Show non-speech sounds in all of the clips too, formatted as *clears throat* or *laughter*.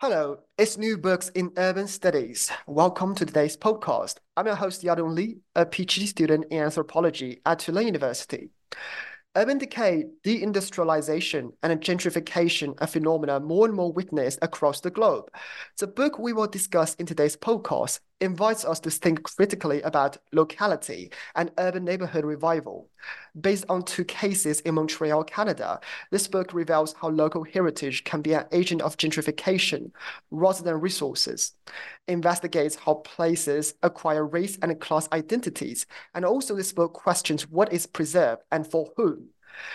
Hello, it's New Books in Urban Studies. Welcome to today's podcast. I'm your host, Yadong Li, a PhD student in anthropology at Tulane University. Urban decay, deindustrialization, and gentrification are phenomena more and more witnessed across the globe. The book we will discuss in today's podcast invites us to think critically about locality and urban neighborhood revival. Based on two cases in Montreal, Canada, this book reveals how local heritage can be an agent of gentrification rather than resources, investigates how places acquire race and class identities, and also this book questions what is preserved and for whom.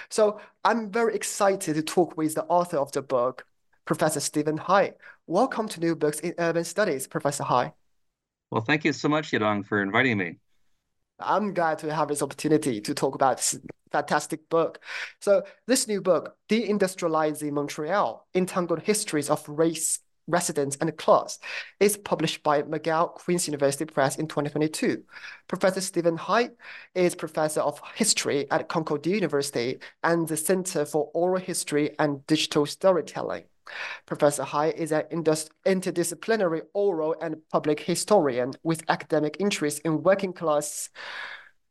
So I'm very excited to talk with the author of the book, Professor Steven High. Welcome to New Books in Urban Studies, Professor High. Well, thank you so much, Yadong, for inviting me. I'm glad to have this opportunity to talk about this fantastic book. So, this new book, Deindustrializing Montreal Entangled Histories of Race, Residence, and Class, is published by McGill Queen's University Press in 2022. Professor Steven High is Professor of History at Concordia University and the Center for Oral History and Digital Storytelling. Professor High is an interdisciplinary oral and public historian with academic interest in working class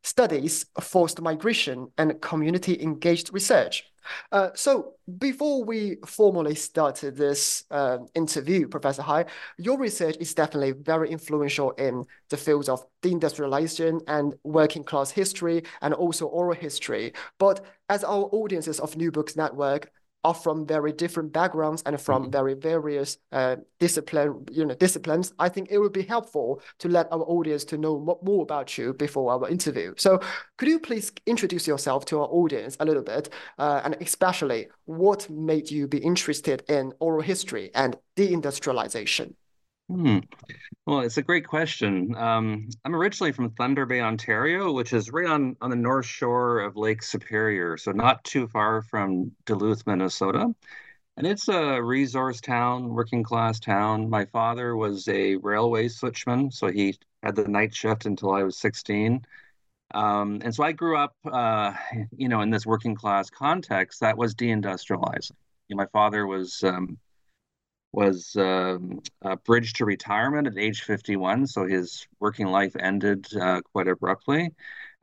studies, forced migration, and community engaged research. Uh, so, before we formally started this uh, interview, Professor High, your research is definitely very influential in the fields of deindustrialization and working class history and also oral history. But as our audiences of New Books Network are from very different backgrounds and from mm-hmm. very various uh, discipline, you know, disciplines, I think it would be helpful to let our audience to know more about you before our interview. So, could you please introduce yourself to our audience a little bit, uh, and especially what made you be interested in oral history and deindustrialization? Hmm. Well, it's a great question. Um, I'm originally from Thunder Bay, Ontario, which is right on, on the north shore of Lake Superior, so not too far from Duluth, Minnesota. And it's a resource town, working class town. My father was a railway switchman, so he had the night shift until I was 16. Um, and so I grew up, uh, you know, in this working class context that was deindustrializing. You know, my father was um, was um, uh, bridged to retirement at age 51, so his working life ended uh, quite abruptly.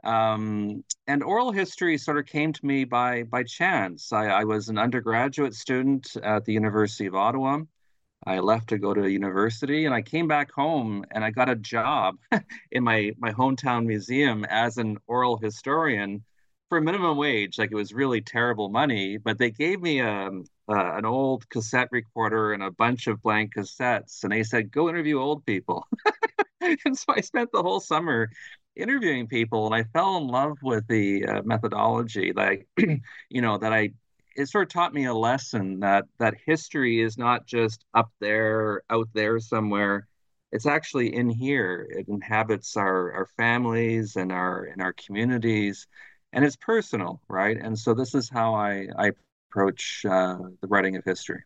Um, and oral history sort of came to me by by chance. I, I, was an undergraduate student at the University of Ottawa. I left to go to university, and I came back home, and I got a job *laughs* in my my hometown museum as an oral historian for minimum wage. Like it was really terrible money, but they gave me a, um, uh, an old cassette recorder and a bunch of blank cassettes, and they said, "Go interview old people." *laughs* and so I spent the whole summer interviewing people, and I fell in love with the uh, methodology. Like, *clears throat* you know, that I it sort of taught me a lesson that that history is not just up there, out there somewhere. It's actually in here. It inhabits our our families and our in our communities, and it's personal, right? And so this is how I I approach uh, the writing of history.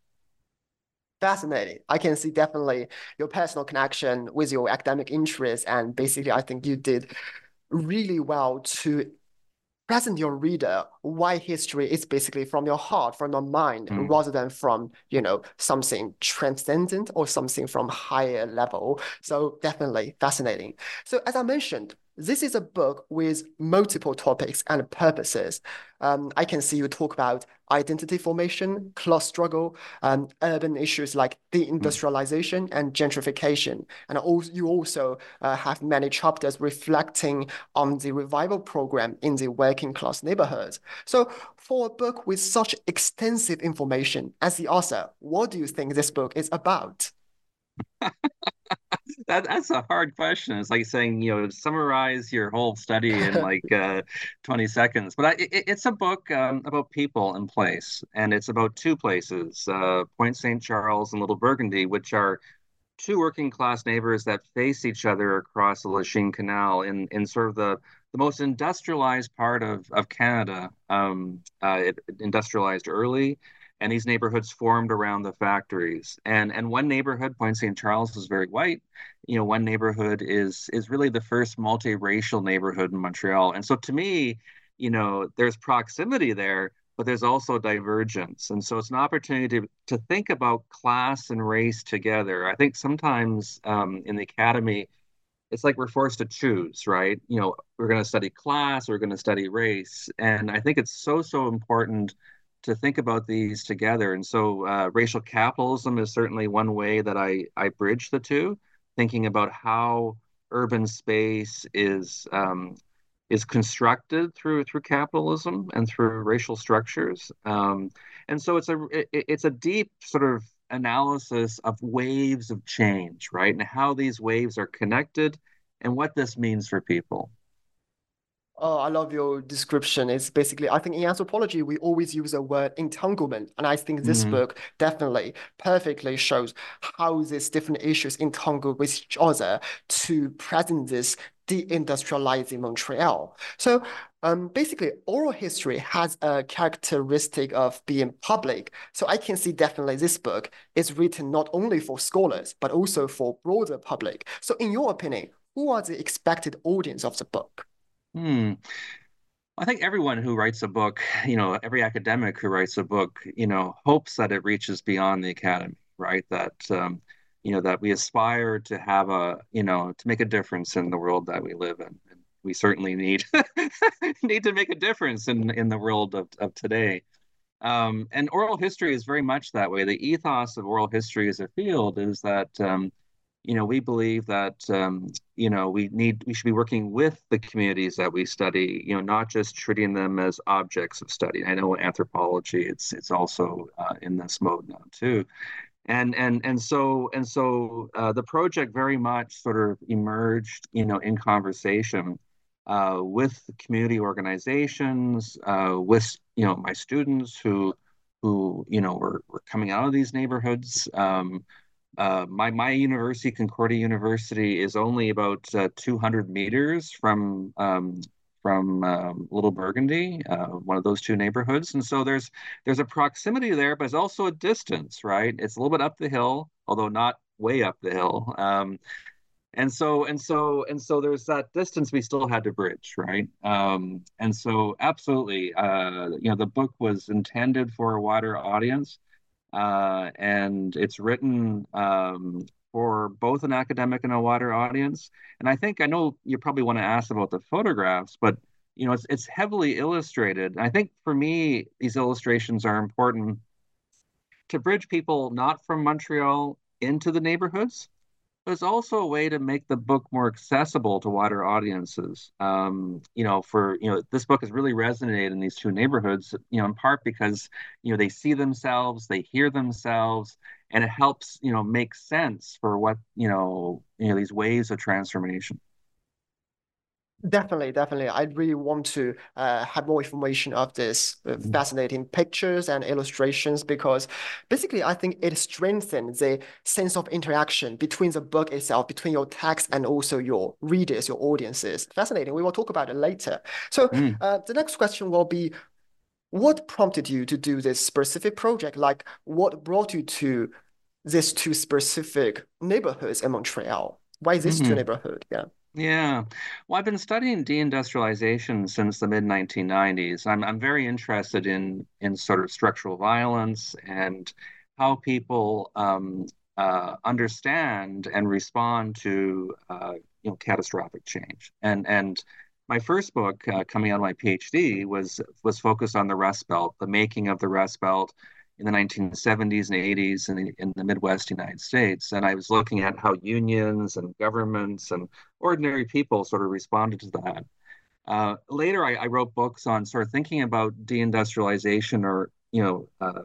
Fascinating. I can see definitely your personal connection with your academic interests, and basically, I think you did really well to present your reader why history is basically from your heart, from your mind, mm. rather than from you know something transcendent or something from higher level. So definitely fascinating. So as I mentioned, this is a book with multiple topics and purposes. Um, I can see you talk about identity formation, class struggle, um, urban issues like deindustrialization and gentrification. And also, you also uh, have many chapters reflecting on the revival program in the working class neighborhoods. So, for a book with such extensive information as the author, what do you think this book is about? *laughs* that that's a hard question. It's like saying, you know, summarize your whole study in *laughs* like uh, 20 seconds. But I, it, it's a book um, about people and place, and it's about two places, uh, Point St. Charles and Little Burgundy, which are two working class neighbors that face each other across the Lachine Canal in in sort of the the most industrialized part of of Canada. Um, uh, it industrialized early and these neighborhoods formed around the factories. And and one neighborhood, Point St. Charles, is very white. You know, one neighborhood is is really the first multiracial neighborhood in Montreal. And so to me, you know, there's proximity there, but there's also divergence. And so it's an opportunity to, to think about class and race together. I think sometimes um, in the academy, it's like we're forced to choose, right? You know, we're going to study class, we're going to study race. And I think it's so, so important to think about these together. And so, uh, racial capitalism is certainly one way that I I bridge the two, thinking about how urban space is um, is constructed through through capitalism and through racial structures. Um, and so, it's a it, it's a deep sort of analysis of waves of change, right, and how these waves are connected, and what this means for people. Oh, I love your description. It's basically, I think in anthropology, we always use the word entanglement. And I think this mm-hmm. book definitely perfectly shows how these different issues entangle with each other to present this deindustrializing Montreal. So um, basically, oral history has a characteristic of being public. So I can see definitely this book is written not only for scholars, but also for broader public. So in your opinion, who are the expected audience of the book? Hmm. I think everyone who writes a book, you know, every academic who writes a book, you know, hopes that it reaches beyond the academy, right? That, um, you know, that we aspire to have a, you know, to make a difference in the world that we live in. And we certainly need *laughs* need to make a difference in in the world of, of today. Um, and oral history is very much that way. The ethos of oral history as a field is that um, you know, we believe that um, you know we need we should be working with the communities that we study. You know, not just treating them as objects of study. I know anthropology it's it's also uh, in this mode now too, and and and so and so uh, the project very much sort of emerged, you know, in conversation uh, with community organizations, uh, with you know my students who who you know were, were coming out of these neighborhoods. Um, uh, my my university, Concordia University, is only about uh, 200 meters from um, from um, Little Burgundy, uh, one of those two neighborhoods, and so there's there's a proximity there, but it's also a distance, right? It's a little bit up the hill, although not way up the hill. Um, and so and so and so there's that distance we still had to bridge right um, and so absolutely uh, you know the book was intended for a wider audience uh, and it's written um, for both an academic and a wider audience. And I think I know you probably want to ask about the photographs, but you know it's it's heavily illustrated. I think for me these illustrations are important to bridge people not from Montreal into the neighborhoods, it's also a way to make the book more accessible to wider audiences. Um, you know, for you know, this book has really resonated in these two neighborhoods. You know, in part because you know they see themselves, they hear themselves, and it helps you know make sense for what you know you know these waves of transformation. Definitely, definitely. I really want to uh, have more information of this uh, mm-hmm. fascinating pictures and illustrations because basically I think it strengthens the sense of interaction between the book itself, between your text and also your readers, your audiences. Fascinating. We will talk about it later. So mm. uh, the next question will be, what prompted you to do this specific project? Like what brought you to these two specific neighborhoods in Montreal? Why these mm-hmm. two neighborhoods? Yeah. Yeah. Well, I've been studying deindustrialization since the mid 1990s. I'm, I'm very interested in, in sort of structural violence and how people, um, uh, understand and respond to uh, you know catastrophic change. And and my first book uh, coming out of my PhD was was focused on the Rust Belt, the making of the Rust Belt in the 1970s and 80s in the, in the Midwest United States. And I was looking at how unions and governments and ordinary people sort of responded to that. Uh, later, I, I, wrote books on sort of thinking about deindustrialization or you know uh,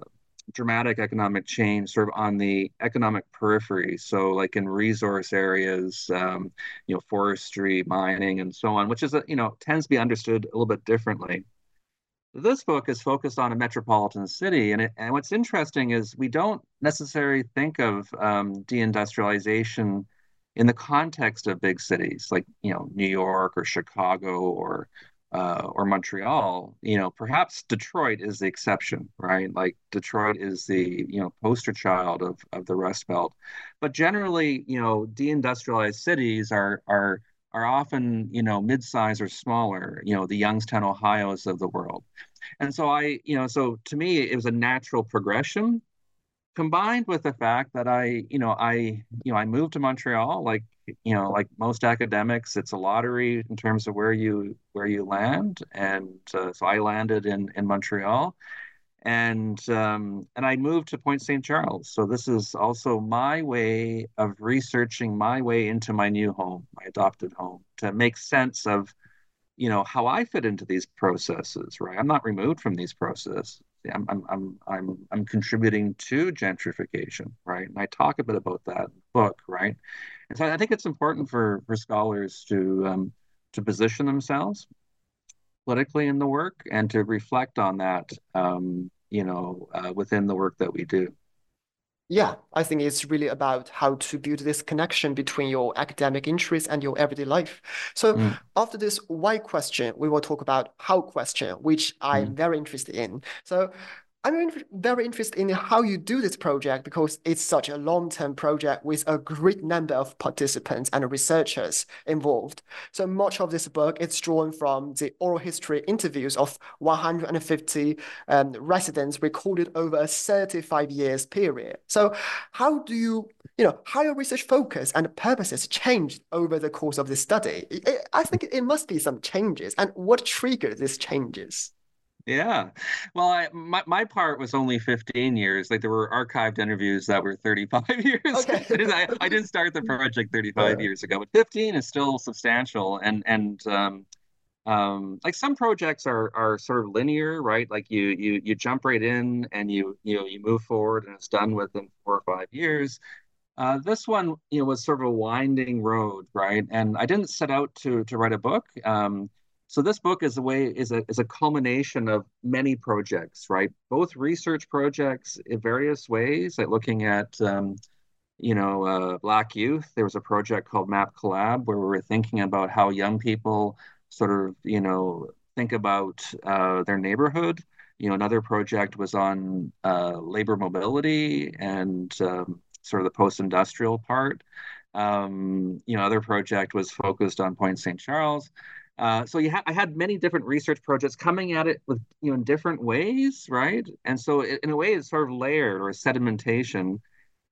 dramatic economic change sort of on the economic periphery. So, like in resource areas, um, you know, forestry, mining, and so on, which is, a, you know, tends to be understood a little bit differently. This book is focused on a metropolitan city, and it, and what's interesting is we don't necessarily think of um, deindustrialization in the context of big cities like you know New York or Chicago or uh, or Montreal, you know, perhaps Detroit is the exception, right? Like Detroit is the you know poster child of of the Rust Belt, but generally, you know, deindustrialized cities are are are often you know mid-size or smaller, you know, the Youngstown, Ohio's of the world, and so I, you know, so to me, it was a natural progression combined with the fact that I, you know, I, you know, I moved to Montreal, like, you know, like most academics, it's a lottery in terms of where you where you land, and uh, so I landed in in Montreal, and um, and I moved to Point St. Charles. So this is also my way of researching my way into my new home, my adopted home, to make sense of, you know, how I fit into these processes. Right, I'm not removed from these processes. I'm, I'm, I'm, I'm, I'm contributing to gentrification, right? And I talk a bit about that book, right? And so I think it's important for, for scholars to, um, to position themselves politically in the work and to reflect on that, um, you know, uh, within the work that we do. Yeah, I think it's really about how to build this connection between your academic interests and your everyday life. So mm. after this why question, we will talk about how question, which I'm mm. very interested in. So I'm very interested in how you do this project because it's such a long-term project with a great number of participants and researchers involved. So much of this book is drawn from the oral history interviews of 150 um, residents recorded over a 35 years period. So how do you, you know, how your research focus and purposes changed over the course of this study? I think it must be some changes. And what triggered these changes? Yeah. Well, I, my, my part was only 15 years. Like there were archived interviews that were 35 *laughs* years. Okay. *laughs* I, I didn't start the project 35 years ago, but 15 is still substantial. And, and, um, um, like some projects are are sort of linear, right? Like you you you jump right in and you you know you move forward and it's done within four or five years. Uh, this one, you know, was sort of a winding road, right? And I didn't set out to to write a book. Um, so this book is a way is a is a culmination of many projects, right? Both research projects in various ways, like looking at um, you know uh, Black youth. There was a project called Map Collab where we were thinking about how young people sort of you know think about uh, their neighborhood. You know, another project was on uh, labor mobility and um, sort of the post-industrial part. Um, you know, other project was focused on Point St. Charles. Uh, so ha- I had many different research projects coming at it with you know in different ways, right? And so it, in a way, it's sort of layered or sedimentation,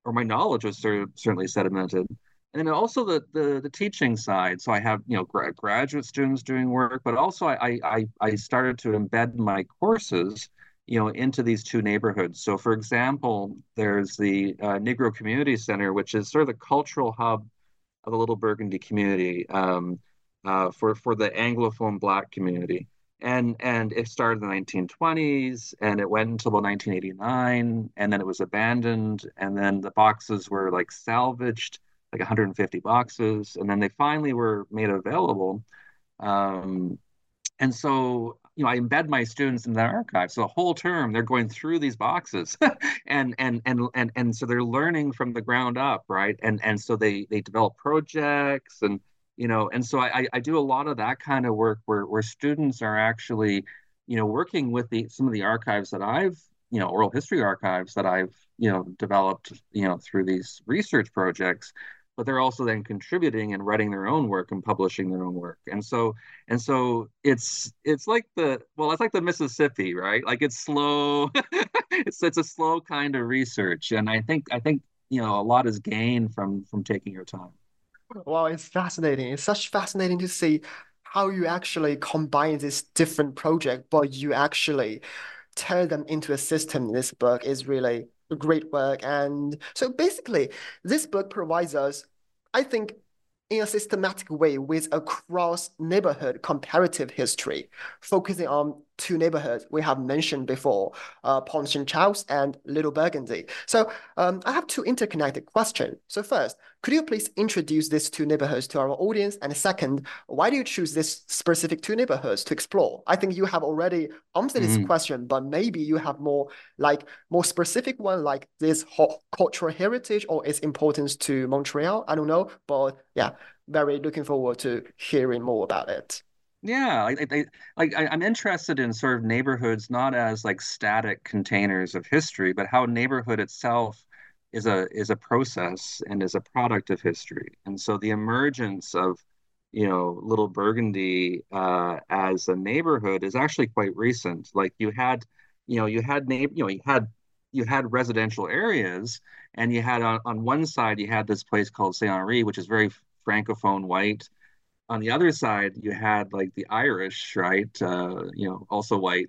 or my knowledge was sort of certainly sedimented. And then also the, the the teaching side. So I have you know gra- graduate students doing work, but also I, I I started to embed my courses you know into these two neighborhoods. So for example, there's the uh, Negro Community Center, which is sort of the cultural hub of the Little Burgundy community. Um, uh, for for the Anglophone Black community, and and it started in the 1920s, and it went until about 1989, and then it was abandoned, and then the boxes were like salvaged, like 150 boxes, and then they finally were made available, um, and so you know, I embed my students in the archive. So the whole term they're going through these boxes *laughs* and, and, and, and, and so they're learning from the ground up, right? And, and so they, they develop projects and, you know and so I, I do a lot of that kind of work where, where students are actually you know working with the some of the archives that i've you know oral history archives that i've you know developed you know through these research projects but they're also then contributing and writing their own work and publishing their own work and so and so it's it's like the well it's like the mississippi right like it's slow *laughs* it's it's a slow kind of research and i think i think you know a lot is gained from from taking your time. Wow, it's fascinating. It's such fascinating to see how you actually combine this different project, but you actually turn them into a system this book is really great work. And so basically, this book provides us, I think, in a systematic way with a cross neighborhood comparative history, focusing on two neighborhoods we have mentioned before, uh, Point St. Charles and Little Burgundy. So um, I have two interconnected questions. So first, could you please introduce these two neighborhoods to our audience? And second, why do you choose this specific two neighborhoods to explore? I think you have already answered this mm-hmm. question, but maybe you have more like more specific one like this cultural heritage or its importance to Montreal. I don't know, but yeah, very looking forward to hearing more about it. Yeah, like I, like I, I'm interested in sort of neighborhoods not as like static containers of history, but how neighborhood itself is a is a process and is a product of history. And so the emergence of you know Little Burgundy uh, as a neighborhood is actually quite recent. Like you had you know you had neighbor you know you had you had residential areas and you had on, on one side you had this place called Saint Henri, which is very francophone white on the other side, you had like the Irish, right? Uh, you know, also white,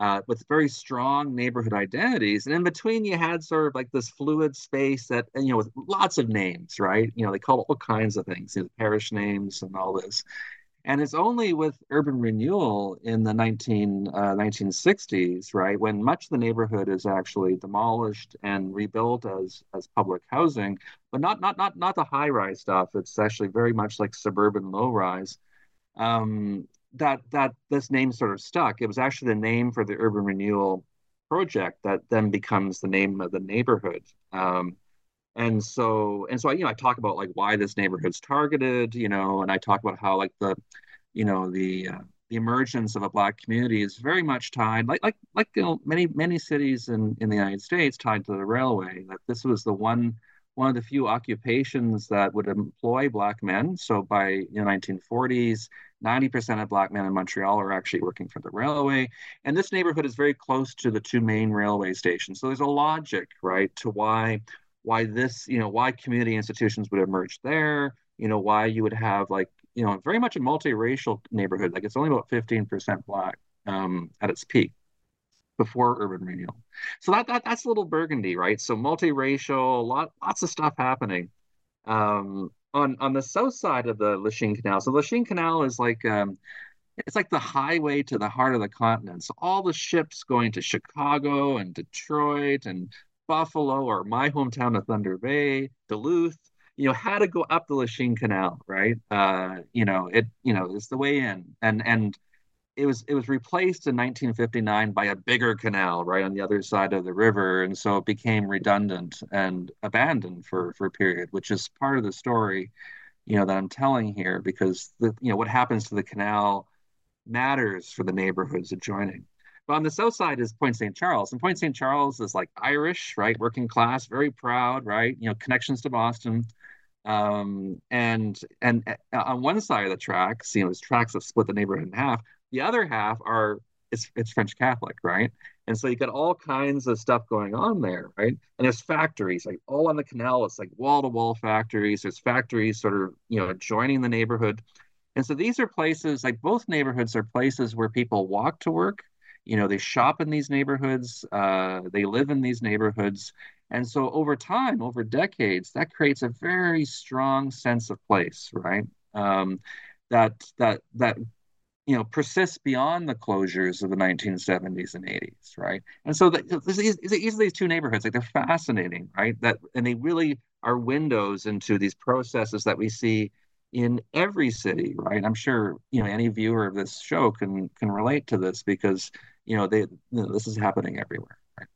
uh, with very strong neighborhood identities. And in between, you had sort of like this fluid space that, you know, with lots of names, right? You know, they call all kinds of things, you know, parish names and all this. And it's only with urban renewal in the 19, uh, 1960s, right, when much of the neighborhood is actually demolished and rebuilt as, as public housing, but not, not, not, not the high rise stuff. It's actually very much like suburban low rise. Um, that, that this name sort of stuck. It was actually the name for the urban renewal project that then becomes the name of the neighborhood. Um, and so and so you know i talk about like why this neighborhood's targeted you know and i talk about how like the you know the uh, the emergence of a black community is very much tied like like like you know, many many cities in in the united states tied to the railway that this was the one one of the few occupations that would employ black men so by you know 1940s 90% of black men in Montreal are actually working for the railway. And this neighborhood is very close to the two main railway stations. So there's a logic, right, to why why this, you know, why community institutions would emerge there, you know, why you would have like, you know, very much a multiracial neighborhood. Like it's only about 15% black um, at its peak before urban renewal. So that, that that's a little Burgundy, right? So multiracial, lot lots of stuff happening. Um, on on the south side of the Lachine Canal. So Lachine Canal is like um, it's like the highway to the heart of the continent. So all the ships going to Chicago and Detroit and Buffalo or my hometown of Thunder Bay, Duluth, you know, had to go up the Lachine Canal, right? Uh, you know, it, you know, it's the way in, and and it was it was replaced in 1959 by a bigger canal right on the other side of the river, and so it became redundant and abandoned for for a period, which is part of the story, you know, that I'm telling here because the you know what happens to the canal matters for the neighborhoods adjoining. But on the south side is Point St. Charles, and Point St. Charles is like Irish, right, working class, very proud, right, you know, connections to Boston. Um, and and uh, on one side of the tracks, you know, there's tracks that split the neighborhood in half. The other half are it's it's French Catholic, right? And so you got all kinds of stuff going on there, right? And there's factories, like all on the canal. It's like wall to wall factories. There's factories sort of you know joining the neighborhood, and so these are places like both neighborhoods are places where people walk to work you know they shop in these neighborhoods uh, they live in these neighborhoods. And so over time over decades that creates a very strong sense of place right? Um, that that that you know persists beyond the closures of the 1970s and 80s right? And so the, these, these, these two neighborhoods like they're fascinating right? That and they really are windows into these processes that we see in every city right? I'm sure you know any viewer of this show can can relate to this because you know, they you know, this is happening everywhere. Right?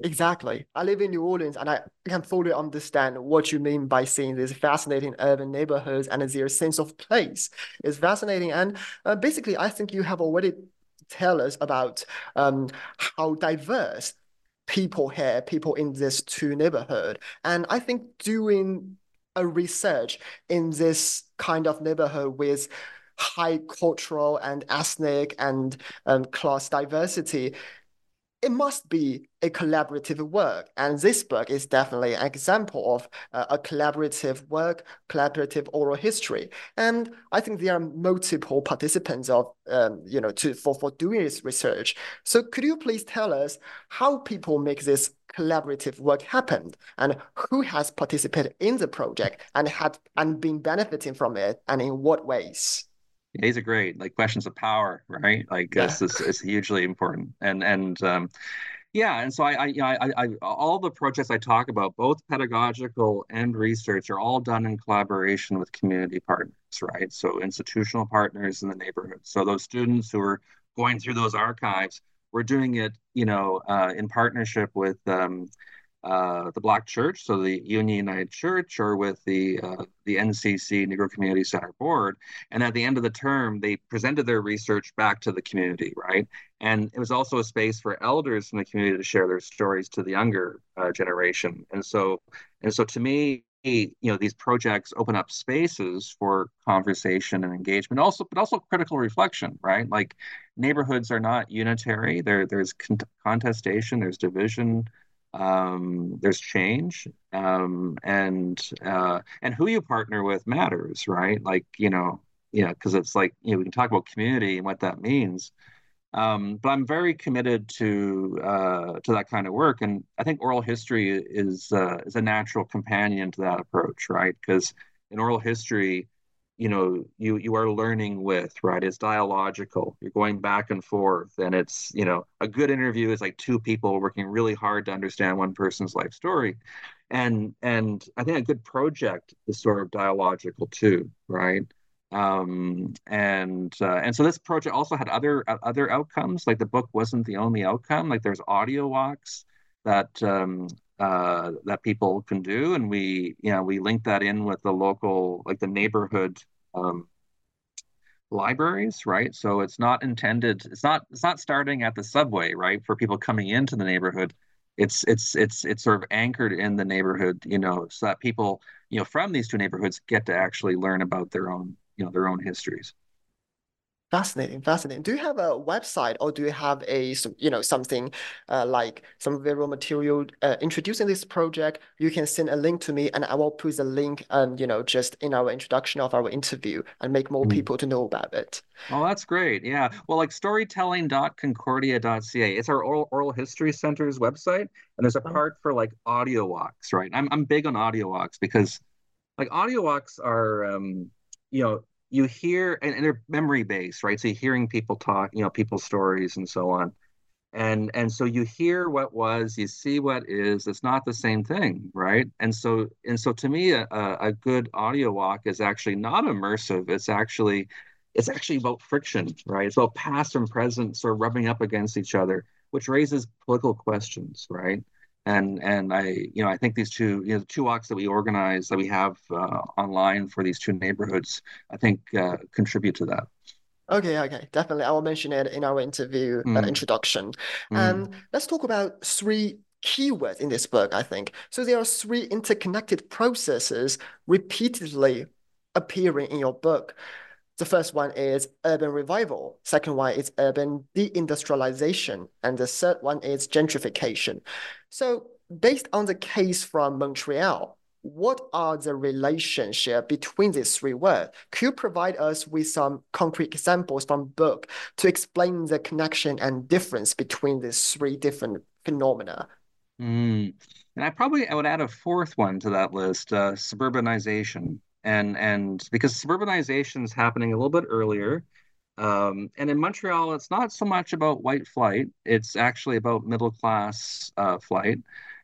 Exactly. I live in New Orleans and I can fully understand what you mean by seeing these fascinating urban neighborhoods and their sense of place is fascinating. And uh, basically, I think you have already tell us about um, how diverse people here, people in this two neighborhood. And I think doing a research in this kind of neighborhood with high cultural and ethnic and um, class diversity it must be a collaborative work. And this book is definitely an example of uh, a collaborative work, collaborative oral history. And I think there are multiple participants of, um, you know, to for, for doing this research. So could you please tell us how people make this collaborative work happen and who has participated in the project and had and been benefiting from it and in what ways? These are great like questions of power right? Like yeah. this is, is hugely important. And and um yeah and so I, I you know I, I all the projects i talk about both pedagogical and research are all done in collaboration with community partners right? So institutional partners in the neighborhood. So those students who are going through those archives we're doing it you know uh, in partnership with um, uh, the Black Church, so the Union United Church, or with the uh, the NCC Negro Community Center Board. And at the end of the term, they presented their research back to the community, right? And it was also a space for elders in the community to share their stories to the younger uh, generation. And so, and so to me, you know, these projects open up spaces for conversation and engagement, also, but also critical reflection, right? Like neighborhoods are not unitary. There, there's con- contestation, there's division um, there's change um, and uh, and who you partner with matters right? Like you know yeah because it's like you know we can talk about community and what that means. Um, but i'm very committed to uh, to that kind of work. And i think oral history is uh, is a natural companion to that approach right? Because in oral history you know you you are learning with right? It's dialogical. You're going back and forth and it's you know a good interview is like two people working really hard to understand one person's life story. And and i think a good project is sort of dialogical too right? Um and uh, and so this project also had other uh, other outcomes. Like the book wasn't the only outcome. Like there's audio walks that um uh, that people can do, and we you know we link that in with the local like the neighborhood um, libraries, right? So it's not intended. It's not it's not starting at the subway, right? For people coming into the neighborhood, it's it's it's it's sort of anchored in the neighborhood, you know, so that people you know from these two neighborhoods get to actually learn about their own you know their own histories. Fascinating, fascinating. Do you have a website or do you have a, you know, something uh, like some visual material uh, introducing this project? You can send a link to me and I will put the link, um, you know, just in our introduction of our interview and make more mm. people to know about it. Oh, that's great. Yeah. Well, like storytelling.concordia.ca. It's our oral, oral history center's website. And there's a oh. part for like audio walks, right? I'm, I'm big on audio walks because like audio walks are, um, you know, you hear and, and they're memory based right? So you're hearing people talk you know people's stories and so on. And and so you hear what was you see what is it's not the same thing right? And so and so to me a, a good audio walk is actually not immersive. It's actually it's actually about friction right? It's about past and present sort of rubbing up against each other which raises political questions right and and I you know I think these two you know the two walks that we organize that we have uh, online for these two neighborhoods I think uh, contribute to that. Okay, okay, definitely. I will mention it in our interview uh, mm. uh, introduction. Mm. And let's talk about three keywords in this book. I think so. There are three interconnected processes repeatedly appearing in your book. The first one is urban revival. Second one is urban deindustrialization. And the third one is gentrification. So based on the case from Montreal, what are the relationship between these three words? Could you provide us with some concrete examples from book to explain the connection and difference between these three different phenomena? Mm. And I probably I would add a fourth one to that list, uh, suburbanization and and because suburbanization is happening a little bit earlier um, and in montreal it's not so much about white flight it's actually about middle class uh, flight.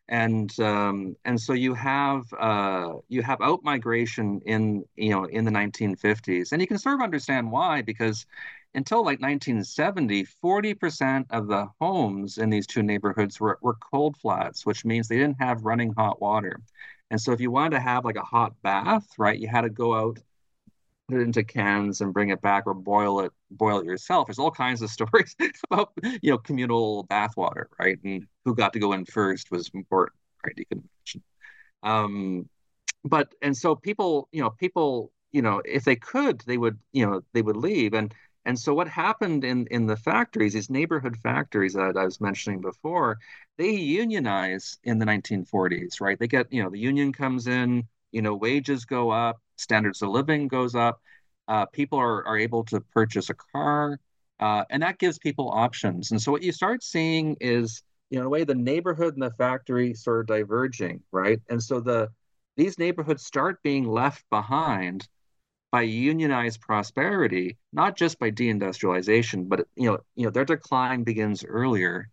And um, and so you have uh, you have out migration in you know in the 1950s and you can sort of understand why because until like 1970 40% of the homes in these two neighborhoods were, were cold flats which means they didn't have running hot water and so if you wanted to have like a hot bath, right, you had to go out, put it into cans and bring it back or boil it, boil it yourself. There's all kinds of *laughs* stories about, you know, communal bath water, right? And who got to go in first was important, right? You can imagine. Um, but and so people, you know, people, you know, if they could, they would, you know, they would leave. And And so what happened in in the factories, these neighborhood factories that I was mentioning before, they unionize in the 1940s, right? They get, you know, the union comes in, you know, wages go up, standards of living goes up, uh, people are, are able to purchase a car, uh, and that gives people options. And so what you start seeing is, you know, in a way, the neighborhood and the factory sort of diverging, right? And so the these neighborhoods start being left behind by unionized prosperity, not just by deindustrialization, but you know, you know, their decline begins earlier.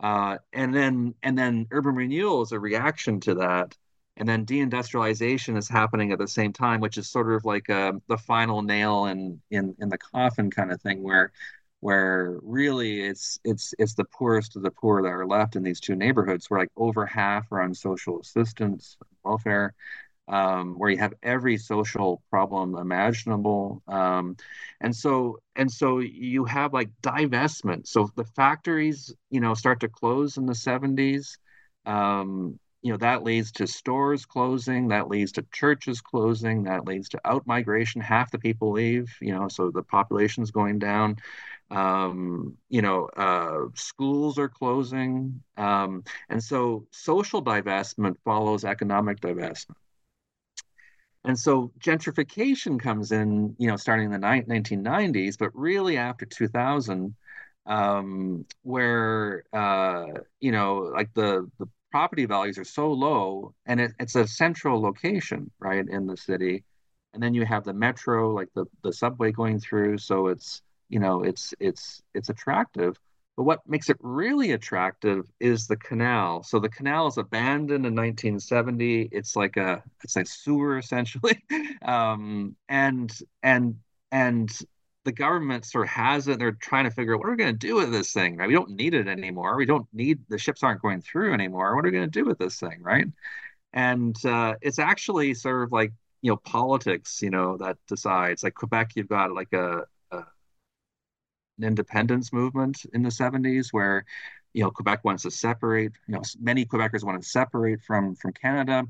Uh, and then and then urban renewal is a reaction to that. And then deindustrialization is happening at the same time, which is sort of like uh, the final nail in, in in the coffin kind of thing, where where really it's it's it's the poorest of the poor that are left in these two neighborhoods, where like over half are on social assistance, welfare, um, where you have every social problem imaginable. Um, and so and so you have like divestment. So the factories, you know, start to close in the 70s. Um, you know, that leads to stores closing, that leads to churches closing, that leads to out migration. Half the people leave, you know, so the population's going down. Um, you know, uh, schools are closing. Um, and so social divestment follows economic divestment. And so gentrification comes in, you know, starting in the 1990s, but really after 2000, um, where, uh, you know, like the, the property values are so low and it, it's a central location, right, in the city. And then you have the metro, like the, the subway going through. So it's, you know, it's, it's, it's attractive. But what makes it really attractive is the canal. So the canal is abandoned in 1970. It's like a it's a sewer essentially, *laughs* um, and and and the government sort of has it. They're trying to figure out what are we going to do with this thing. Right? We don't need it anymore. We don't need the ships aren't going through anymore. What are we going to do with this thing? Right? And uh, it's actually sort of like you know politics. You know that decides. Like Quebec, you've got like a independence movement in the 70s where you know Quebec wants to separate you know many Quebecers want to separate from from Canada.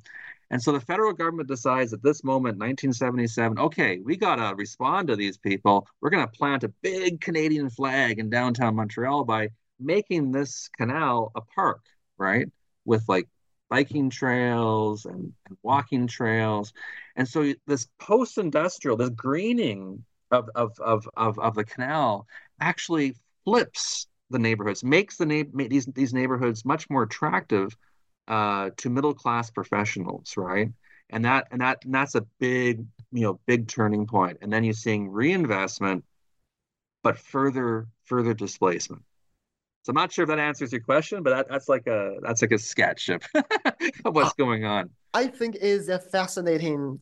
And so the federal government decides at this moment 1977 okay we got to respond to these people. We're going to plant a big Canadian flag in downtown Montreal by making this canal a park right? With like biking trails and, and walking trails. And so this post-industrial this greening of, of, of, of, of the canal actually flips the neighborhoods, makes the na- these these neighborhoods much more attractive uh, to middle class professionals, right? And that and that and that's a big you know big turning point. And then you're seeing reinvestment, but further further displacement. So I'm not sure if that answers your question, but that, that's like a that's like a sketch of, *laughs* of what's going on. I think is a fascinating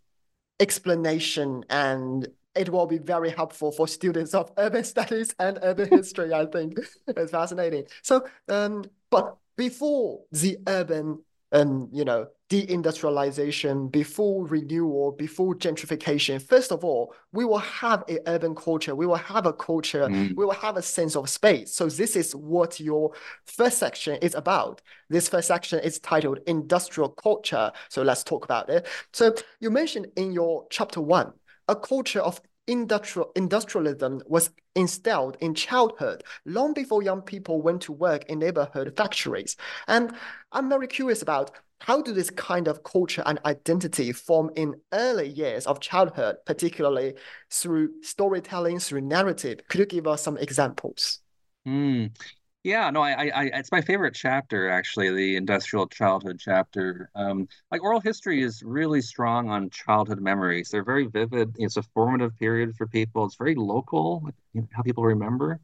explanation and it will be very helpful for students of urban *laughs* studies and urban history. I think it's fascinating. So, um, but before the urban, um, you know, deindustrialization, before renewal, before gentrification, first of all, we will have a urban culture. We will have a culture. Mm. We will have a sense of space. So this is what your first section is about. This first section is titled Industrial Culture. So let's talk about it. So you mentioned in your chapter one a culture of industrial industrialism was instilled in childhood long before young people went to work in neighborhood factories. And I'm very curious about how do this kind of culture and identity form in early years of childhood, particularly through storytelling, through narrative? Could you give us some examples? Mm. Yeah, no, I, I, it's my favorite chapter actually, the industrial childhood chapter. Um, like oral history is really strong on childhood memories. They're very vivid. It's a formative period for people. It's very local, how people remember.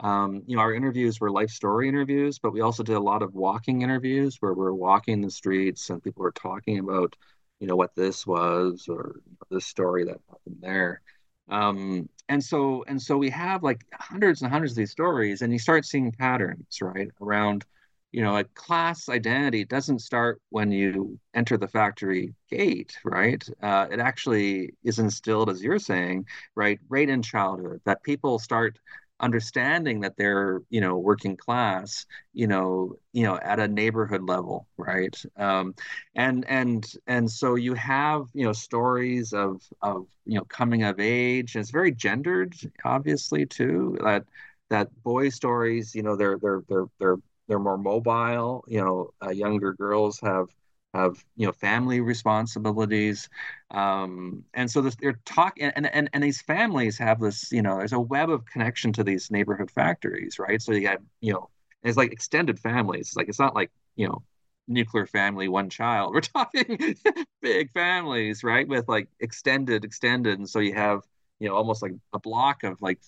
Um, you know, our interviews were life story interviews, but we also did a lot of walking interviews where we're walking the streets and people were talking about, you know, what this was or this story that happened there. Um, and so and so we have like hundreds and hundreds of these stories, and you start seeing patterns, right, around you know, a class identity doesn't start when you enter the factory gate, right? Uh, it actually is instilled, as you're saying, right, right in childhood, that people start understanding that they're you know working class you know you know at a neighborhood level right? Um, and and and so you have you know stories of of you know coming of age and it's very gendered obviously too that that boy stories you know they're they're they're they're they're more mobile you know uh, younger girls have have you know family responsibilities. Um, and so this, they're talking and, and and these families have this you know there's a web of connection to these neighborhood factories right? So you got you know it's like extended families. Like it's not like you know nuclear family one child. *laughs* We're talking big families right? With like extended extended. And so you have you know almost like a block of like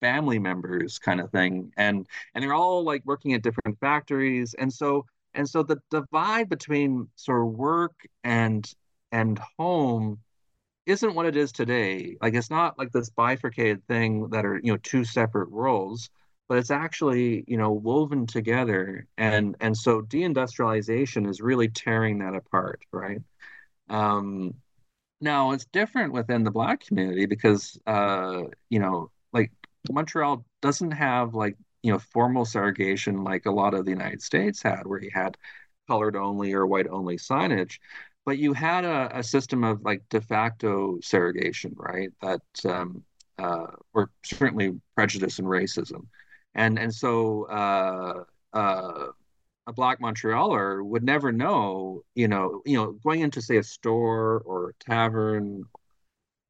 family members kind of thing. And and they're all like working at different factories. And so and so the divide between sort of work and and home isn't what it is today. Like it's not like this bifurcated thing that are, you know, two separate worlds, but it's actually, you know, woven together. And and so deindustrialization is really tearing that apart, right? Um, now it's different within the black community because uh, you know, like Montreal doesn't have like you know formal segregation like a lot of the United States had, where you had colored only or white only signage, but you had a, a system of like de facto segregation, right? That um, uh, or certainly prejudice and racism, and and so uh, uh, a black Montrealer would never know, you know, you know, going into say a store or a tavern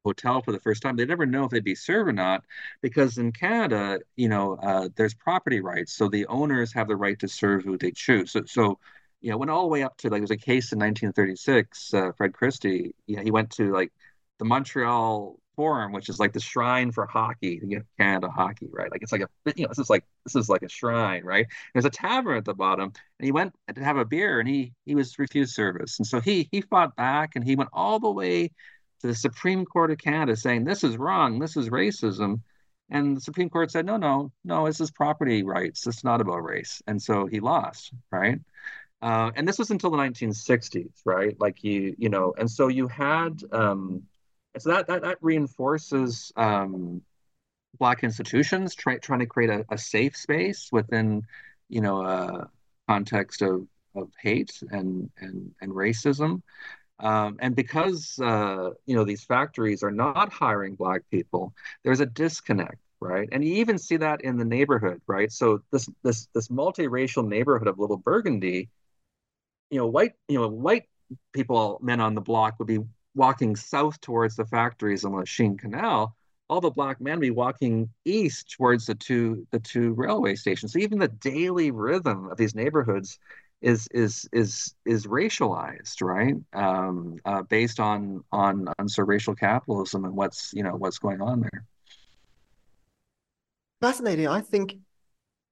hotel for the first time, they never know if they'd be served or not, because in Canada, you know, uh, there's property rights, so the owners have the right to serve who they choose. So, so you know, went all the way up to like there's a case in 1936, uh, Fred Christie, yeah, he went to like the Montreal Forum, which is like the shrine for hockey, you know, Canada hockey, right? Like it's like a, you know, this is like this is like a shrine, right? There's a tavern at the bottom, and he went to have a beer, and he he was refused service, and so he he fought back, and he went all the way to the Supreme Court of Canada saying this is wrong, this is racism. And the Supreme Court said, no, no, no, this is property rights. It's not about race. And so he lost, right? Uh, and this was until the 1960s, right? Like you, you know, and so you had, um, so that that, that reinforces um, black institutions try, trying to create a, a safe space within, you know, a context of of hate and and and racism. Um, and because uh, you know these factories are not hiring black people, there's a disconnect, right? And you even see that in the neighborhood, right? So this this this multiracial neighborhood of Little Burgundy, you know, white you know white people, men on the block would be walking south towards the factories on Lachine Canal. All the black men would be walking east towards the two the two railway stations. So even the daily rhythm of these neighborhoods is is is is racialized, right? Um, uh, based on on on sort of racial capitalism and what's you know what's going on there. Fascinating. I think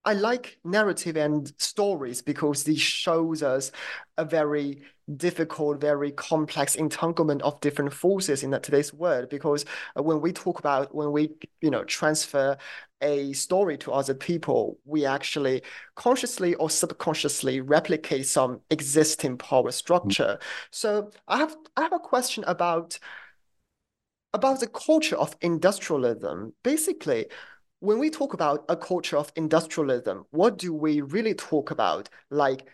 I like narrative and stories because this shows us a very difficult, very complex entanglement of different forces in today's world. Because uh, when we talk about when we you know transfer a story to other people, we actually consciously or subconsciously replicate some existing power structure. So I have I have a question about about the culture of industrialism. Basically, when we talk about a culture of industrialism, what do we really talk about? Like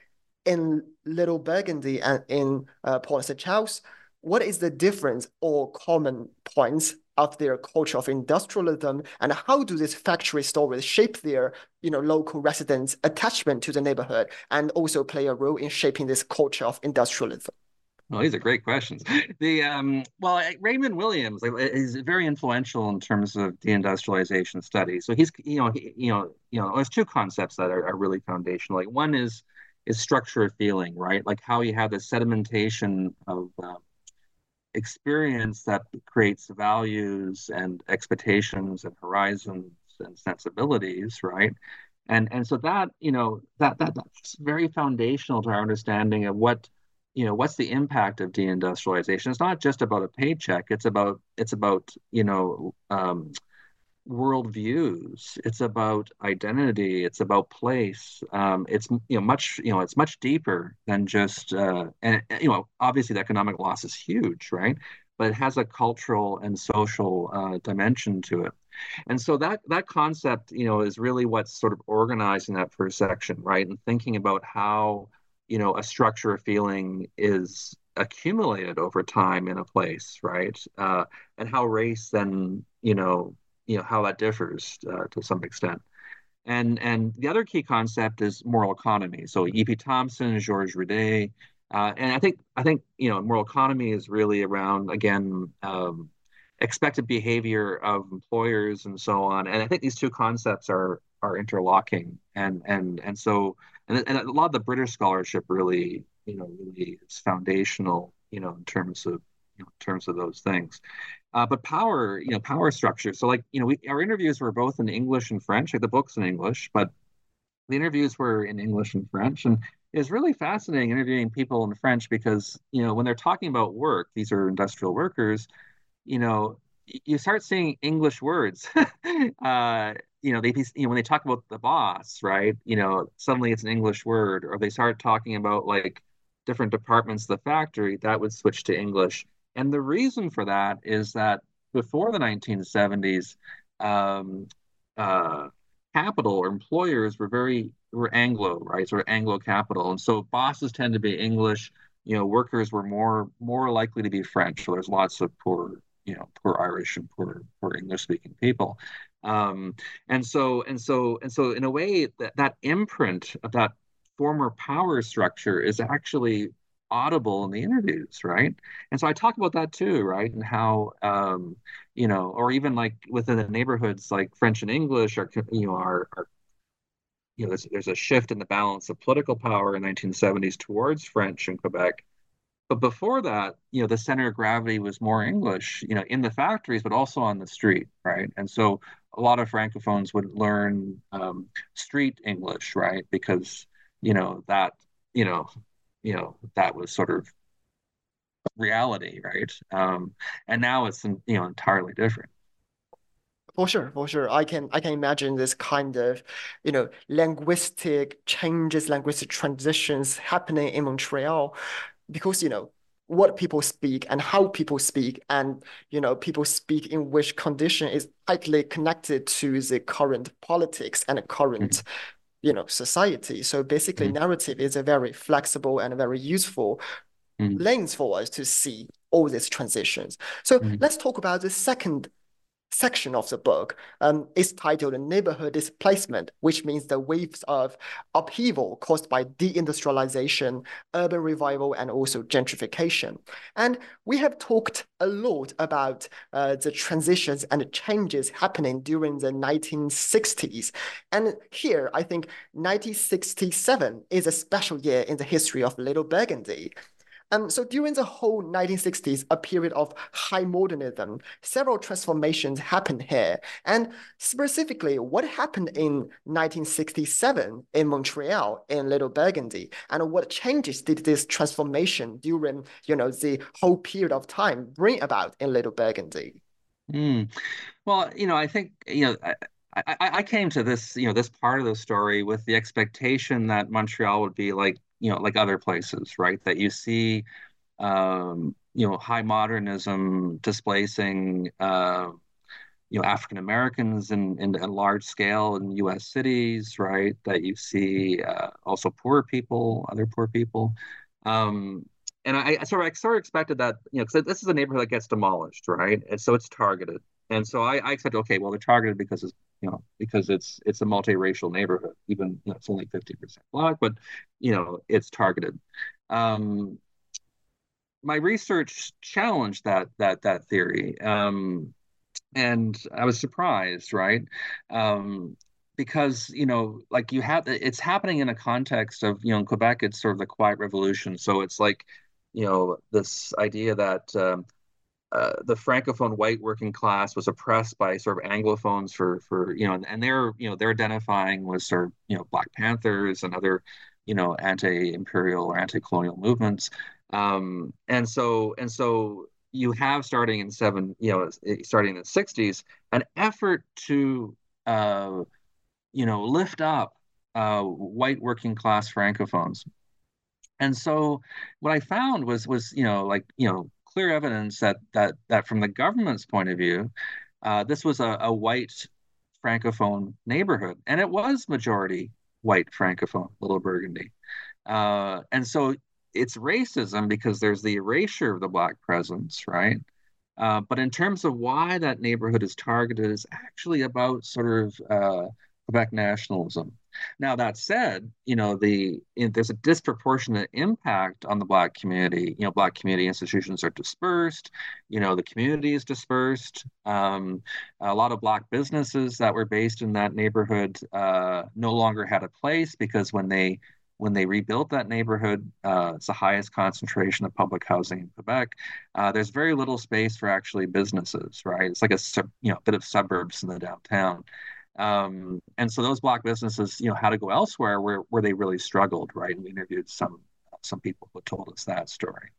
in Little Burgundy and in uh, Paul House, what is the difference or common points of their culture of industrialism, and how do these factory stories shape their, you know, local residents' attachment to the neighborhood, and also play a role in shaping this culture of industrialism? Well, these are great questions. The um, well, Raymond Williams is very influential in terms of deindustrialization studies. So he's, you know, he, you know, you know, there's two concepts that are, are really foundational. Like one is is structure of feeling, right? Like how you have the sedimentation of uh, experience that creates values and expectations and horizons and sensibilities, right? And and so that you know that that that's very foundational to our understanding of what you know what's the impact of deindustrialization. It's not just about a paycheck. It's about it's about you know um, worldviews. It's about identity. It's about place. Um, it's you know much you know it's much deeper than just uh, and you know obviously the economic loss is huge, right? But it has a cultural and social uh, dimension to it. And so that that concept, you know, is really what's sort of organizing that first section, right? And thinking about how, you know, a structure of feeling is accumulated over time in a place, right? Uh, and how race then, you know, you know how that differs uh, to some extent. And and the other key concept is moral economy. So E.P. Thompson, Georges Rudé, uh, and I think I think you know moral economy is really around again um, expected behavior of employers and so on. And I think these two concepts are are interlocking. And and and so and, and a lot of the British scholarship really you know really is foundational you know in terms of you know, in terms of those things. Uh, but power, you know, power structure. So like, you know, we, our interviews were both in English and French, like the book's in English, but the interviews were in English and French. And it was really fascinating interviewing people in French because, you know, when they're talking about work, these are industrial workers, you know, you start seeing English words. *laughs* uh, you know, they, you know, when they talk about the boss, right? You know, suddenly it's an English word, or they start talking about like different departments of the factory, that would switch to English. And the reason for that is that before the 1970s, um, uh, capital or employers were very were Anglo, right? Sort of Anglo capital, and so bosses tend to be English. You know, workers were more more likely to be French. So there's lots of poor, you know, poor Irish and poor poor English speaking people. Um, and so and so and so in a way that that imprint of that former power structure is actually audible in the interviews, right? And so I talk about that too, right? And how, um, you know, or even like within the neighborhoods, like French and English are, you know, are, are you know, there's, there's a shift in the balance of political power in the 1970s towards French in Quebec. But before that, you know, the center of gravity was more English, you know, in the factories, but also on the street, right? And so a lot of francophones would learn um, street English, right? Because you know that you know you know that was sort of reality right um and now it's you know entirely different for sure for sure i can i can imagine this kind of you know linguistic changes linguistic transitions happening in montreal because you know what people speak and how people speak and you know people speak in which condition is tightly connected to the current politics and current mm-hmm you know society so basically mm. narrative is a very flexible and very useful mm. lens for us to see all these transitions so mm. let's talk about the second section of the book um, is titled Neighborhood Displacement, which means the waves of upheaval caused by deindustrialization, urban revival, and also gentrification. And we have talked a lot about uh, the transitions and changes happening during the 1960s. And here, I think 1967 is a special year in the history of Little Burgundy. Um, so during the whole 1960s, a period of high modernism, several transformations happened here. And specifically, what happened in 1967 in Montreal, in Little Burgundy, and what changes did this transformation during, you know, the whole period of time bring about in Little Burgundy? Mm. Well, you know, I think, you know, I, I, I, came to this, you know, this part of the story with the expectation that Montreal would be like you know like other places right that you see um, you know high modernism displacing uh, you know African Americans in, in large scale in U.S. cities, right? That you see uh, also poor people, other poor people, um, and I, I, sort of I sort of expected that you know because this is a neighborhood that gets demolished, right? And so it's targeted, and so I, I expected okay, well they're targeted because it's you know, because it's it's a multiracial neighborhood. Even you know, it's only fifty percent black, but you know, it's targeted. Um, my research challenged that that that theory, um, and I was surprised, right? Um, because you know, like you have, it's happening in a context of you know, in Quebec, it's sort of the Quiet Revolution, so it's like you know this idea that um, uh, the francophone white working class was oppressed by sort of anglophones for for you know and they're you know they're identifying with sort of you know black panthers and other you know anti-imperial or anti-colonial movements. Um, and so and so you have starting in seven you know starting in the 60s an effort to uh, you know lift up uh, white working class francophones. And so what i found was was you know like you know clear evidence that that that from the government's point of view, uh, this was a, a white francophone neighborhood, and it was majority white francophone, Little Burgundy. Uh, and so it's racism because there's the erasure of the black presence, right? Uh, but in terms of why that neighborhood is targeted, is actually about sort of uh, Quebec nationalism. Now that said, you know the you know, there's a disproportionate impact on the Black community. You know, Black community institutions are dispersed. You know, the community is dispersed. Um, a lot of Black businesses that were based in that neighborhood uh, no longer had a place because when they when they rebuilt that neighborhood, uh, it's the highest concentration of public housing in Quebec. Uh, there's very little space for actually businesses, right? It's like a you know bit of suburbs in the downtown. Um, and so those black businesses, you know, had to go elsewhere where where they really struggled, right? And we interviewed some some people who told us that story.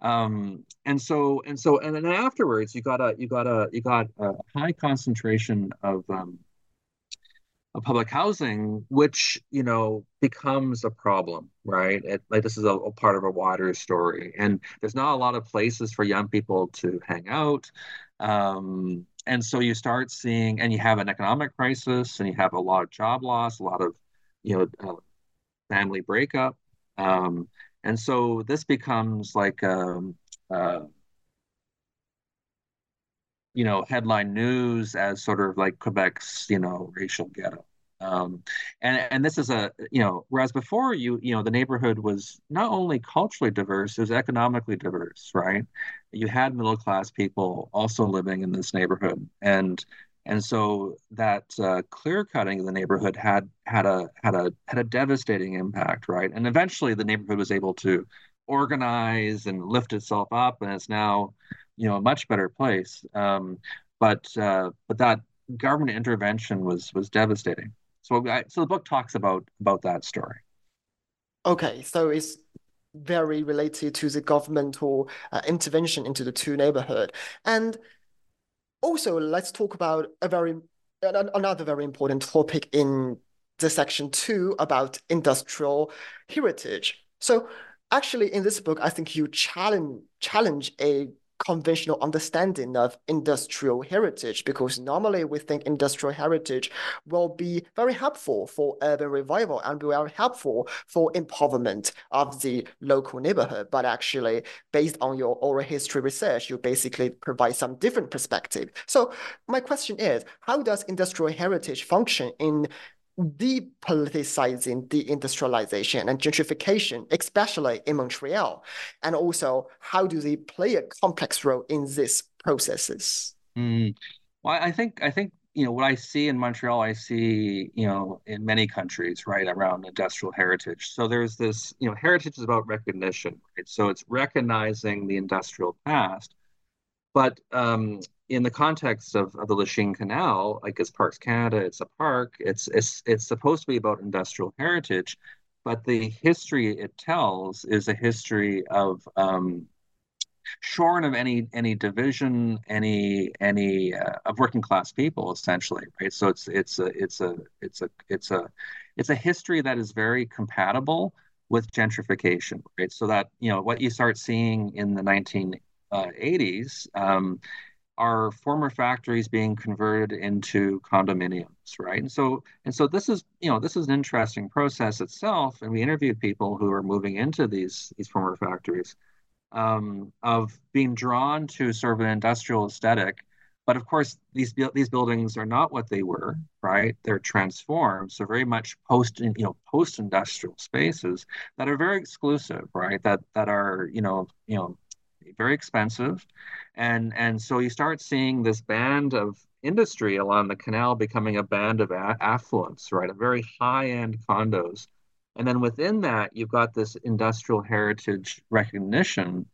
Um, and so and so and then afterwards, you got a you got a you got a high concentration of um, of public housing, which you know becomes a problem, right? It, like this is a, a, part of a wider story, and there's not a lot of places for young people to hang out. Um, and so you start seeing, and you have an economic crisis, and you have a lot of job loss, a lot of, you know, uh, family breakup, um, and so this becomes like, um, uh, you know, headline news as sort of like Quebec's, you know, racial ghetto. Um, and and this is a you know whereas before you you know the neighborhood was not only culturally diverse it was economically diverse right you had middle class people also living in this neighborhood. And and so that uh, clear cutting of the neighborhood had had a had a had a devastating impact right? And eventually the neighborhood was able to organize and lift itself up and it's now you know a much better place. Um, but uh, but that government intervention was was devastating. So, I, so the book talks about about that story. Okay, so it's very related to the governmental uh, intervention into the two neighborhood, and also let's talk about a very another very important topic in the section two about industrial heritage. So actually in this book, I think you challenge challenge a conventional understanding of industrial heritage because normally we think industrial heritage will be very helpful for urban revival and will be helpful for empowerment of the local neighborhood. But actually, based on your oral history research, you basically provide some different perspective. So my question is, how does industrial heritage function in depoliticizing deindustrialization and gentrification, especially in Montreal? And also, how do they play a complex role in these processes? Mm. Well, I think I think you know what I see in Montreal, I see you know in many countries, right, around industrial heritage. So there's this, you know, heritage is about recognition, right? So it's recognizing the industrial past, but um, in the context of, of the Lachine Canal, like it's Parks Canada, it's a park. It's it's it's supposed to be about industrial heritage, but the history it tells is a history of um, shorn of any any division, any any uh, of working class people, essentially, right? So it's it's a it's a it's a it's a it's a history that is very compatible with gentrification, right? So that you know what you start seeing in the 1980s. Um, are former factories being converted into condominiums, right? And so and so this is you know this is an interesting process itself, and we interviewed people who are moving into these these former factories um, of being drawn to sort of an industrial aesthetic. But of course, these these buildings are not what they were, right? They're transformed, so very much post you know post industrial spaces that are very exclusive, right? That that are you know you know very expensive. And, and so you start seeing this band of industry along the canal becoming a band of a- affluence, right? A very high end condos. And then within that, you've got this industrial heritage recognition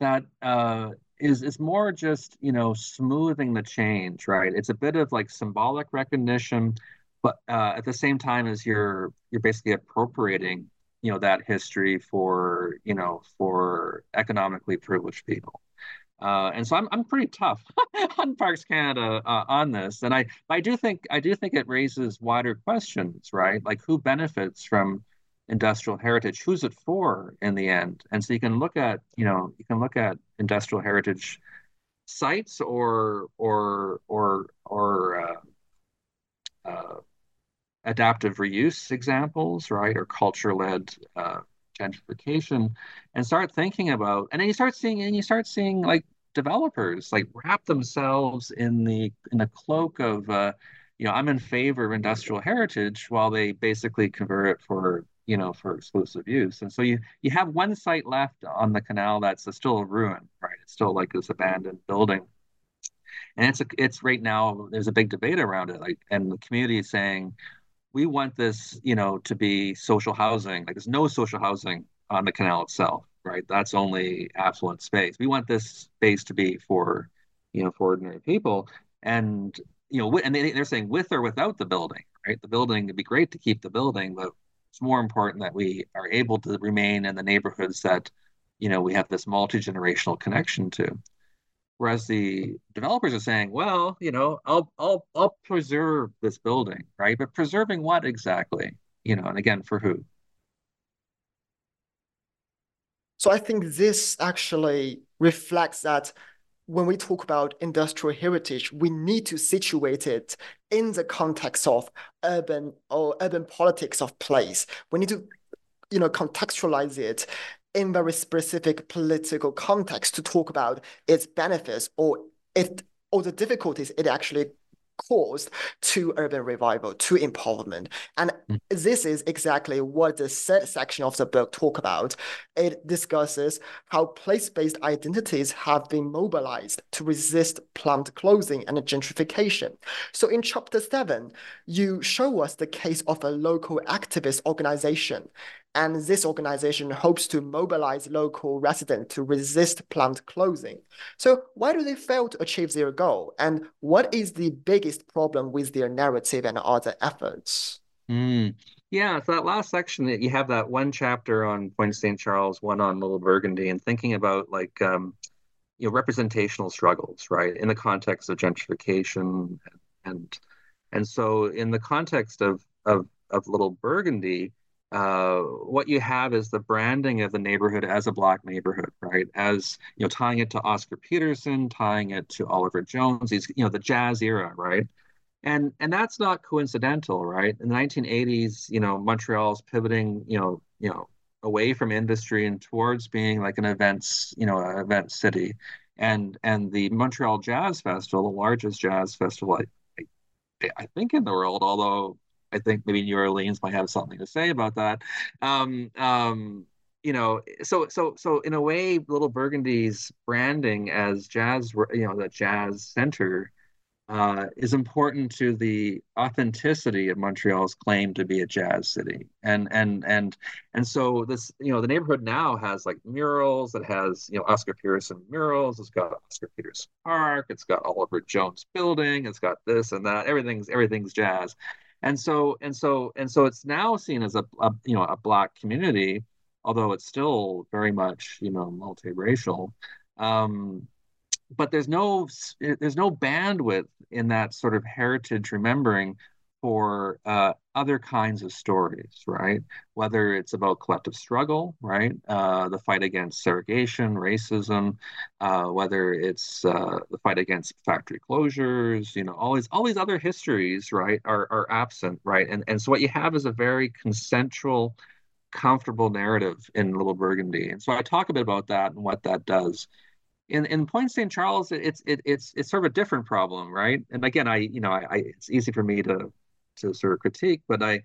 that uh, is is more just you know smoothing the change, right? It's a bit of like symbolic recognition, but uh, at the same time as you're you're basically appropriating you know that history for you know for economically privileged people uh, and so I'm, I'm pretty tough *laughs* on Parks Canada uh, on this, and I I do think I do think it raises wider questions, right? Like who benefits from industrial heritage? Who's it for in the end? And so you can look at you know you can look at industrial heritage sites or or or or uh, uh, adaptive reuse examples, right, or culture-led uh, gentrification, and start thinking about, and then you start seeing, and you start seeing like developers like wrap themselves in the in the cloak of, uh, you know, I'm in favor of industrial heritage, while they basically convert it for you know for exclusive use. And so you you have one site left on the canal that's a, still a ruin right? It's still like this abandoned building. And it's a, it's right now there's a big debate around it like and the community is saying we want this you know to be social housing. Like there's no social housing on the canal itself right? That's only affluent space. We want this space to be for you know for ordinary people. And you know and they, they're saying with or without the building right? The building it'd be great to keep the building but it's more important that we are able to remain in the neighborhoods that you know we have this multi-generational connection to whereas the developers are saying well you know i'll i'll i'll preserve this building right? But preserving what exactly? You know and again for who? So i think this actually reflects that when we talk about industrial heritage, we need to situate it in the context of urban or urban politics of place. We need to, you know, contextualize it in very specific political context to talk about its benefits or it or the difficulties it actually caused to urban revival, to empowerment. And mm. this is exactly what the section of the book talk about. It discusses how place-based identities have been mobilized to resist planned closing and gentrification. So in chapter seven, you show us the case of a local activist organization and this organization hopes to mobilize local residents to resist plant closing. So why do they fail to achieve their goal? And what is the biggest problem with their narrative and other efforts? Mm. Yeah, so that last section that you have that one chapter on Point St. Charles, one on Little Burgundy, and thinking about like um, you know representational struggles, right, in the context of gentrification, and and so in the context of of of Little Burgundy, uh, what you have is the branding of the neighborhood as a black neighborhood, right? As you know, tying it to Oscar Peterson, tying it to Oliver Jones, these you know the jazz era, right? And and that's not coincidental, right? In the 1980s, you know, Montreal's pivoting, you know, you know, away from industry and towards being like an events, you know, event city. And and the Montreal Jazz Festival, the largest jazz festival, I, I, I think in the world, although I think maybe New Orleans might have something to say about that. Um, um, you know, so so so in a way, Little Burgundy's branding as jazz, you know, the jazz center uh, is important to the authenticity of Montreal's claim to be a jazz city. And and and and so this, you know, the neighborhood now has like murals. It has, you know, Oscar Peterson murals. It's got Oscar Peterson Park. It's got Oliver Jones Building. It's got this and that. Everything's everything's jazz and so and so and so it's now seen as a, a, you know a black community although it's still very much you know multiracial. Um, but there's no there's no bandwidth in that sort of heritage remembering for uh, other kinds of stories, right? Whether it's about collective struggle, right? Uh, the fight against segregation, racism, uh, whether it's uh, the fight against factory closures, you know, all these all these other histories, right, are are absent, right? And and so what you have is a very consensual, comfortable narrative in Little Burgundy. And so I talk a bit about that and what that does in in Point St. Charles, it's it, it's it's sort of a different problem, right? And again, I you know I, I, it's easy for me to to sort of critique, but I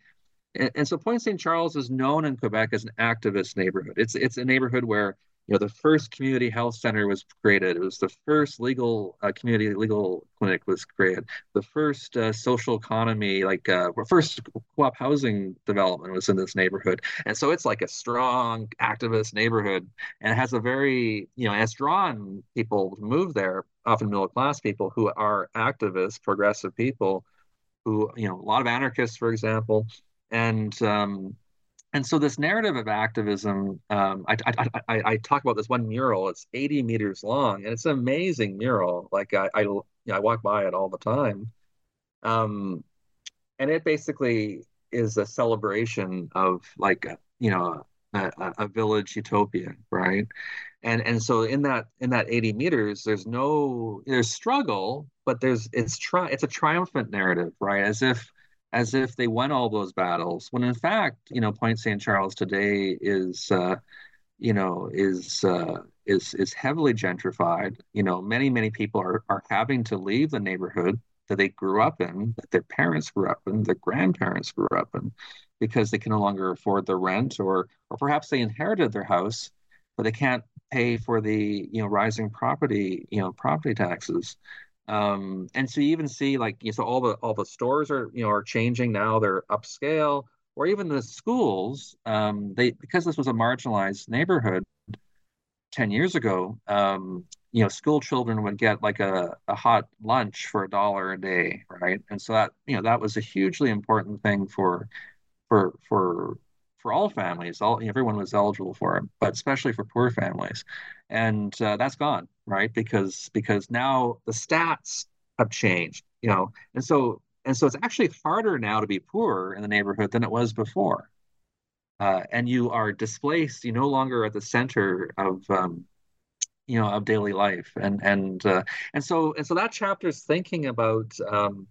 and, and so Point St. Charles is known in Quebec as an activist neighborhood. It's it's a neighborhood where you know the first community health center was created. It was the first legal uh, community legal clinic was created. The first uh, social economy, like uh, first co-op housing development, was in this neighborhood. And so it's like a strong activist neighborhood, and it has a very you know it's drawn people to move there, often middle class people who are activists, progressive people who, you know, a lot of anarchists, for example, and um, and so this narrative of activism, um, I, I, I, I, talk about this one mural. It's 80 meters long, and it's an amazing mural. Like I, I, you know, I walk by it all the time, um, and it basically is a celebration of like you know a, a village utopia, right? And and so in that in that 80 meters, there's no there's struggle, but there's it's tri it's a triumphant narrative, right? As if as if they won all those battles, when in fact, you know, Point St. Charles today is uh, you know, is uh, is is heavily gentrified. You know, many many people are are having to leave the neighborhood that they grew up in, that their parents grew up in, their grandparents grew up in, because they can no longer afford the rent, or or perhaps they inherited their house, but they can't pay for the you know rising property you know property taxes. Um, and so you even see like you know, so all the all the stores are you know are changing now. They're upscale, or even the schools. Um, they because this was a marginalized neighborhood ten years ago. Um, you know, school children would get like a, a hot lunch for a dollar a day, right? And so that, you know, that was a hugely important thing for for for for all families. All everyone was eligible for it, but especially for poor families, and uh, that's gone, right? Because because now the stats have changed, you know, and so and so it's actually harder now to be poor in the neighborhood than it was before. Uh, and you are displaced. You no longer at the center of um, you know of daily life and and uh, and so and so that chapter is thinking about um,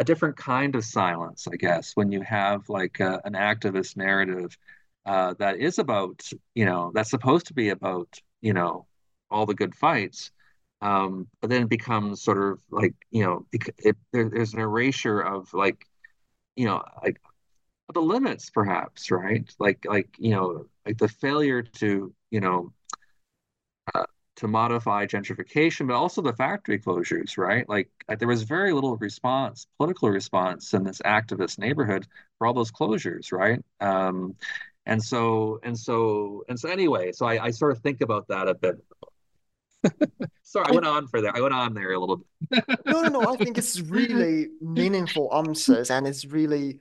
a different kind of silence i guess when you have like uh, an activist narrative uh, that is about you know that's supposed to be about you know all the good fights um, but then it becomes sort of like you know it, it, there, there's an erasure of like you know like the limits perhaps right? Like like you know like the failure to you know uh, to modify gentrification, but also the factory closures, right? Like, there was very little response, political response in this activist neighborhood for all those closures, right? Um, and so, and so, and so anyway, so I, I sort of think about that a bit. *laughs* Sorry, I went on for there. I went on there a little bit. no, no, no. I think it's really *laughs* meaningful answers, and it's really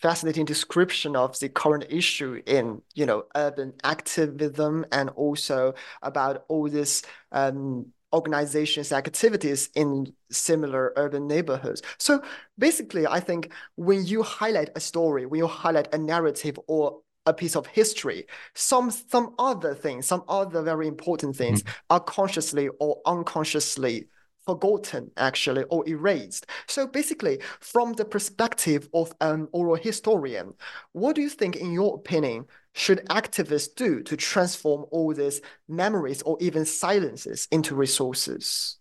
fascinating description of the current issue in you know urban activism and also about all these um, organizations activities in similar urban neighborhoods so basically i think when you highlight a story when you highlight a narrative or a piece of history some some other things some other very important things mm-hmm. are consciously or unconsciously forgotten actually or erased. So basically, from the perspective of an oral historian, what do you think, in your opinion, should activists do to transform all these memories or even silences into resources?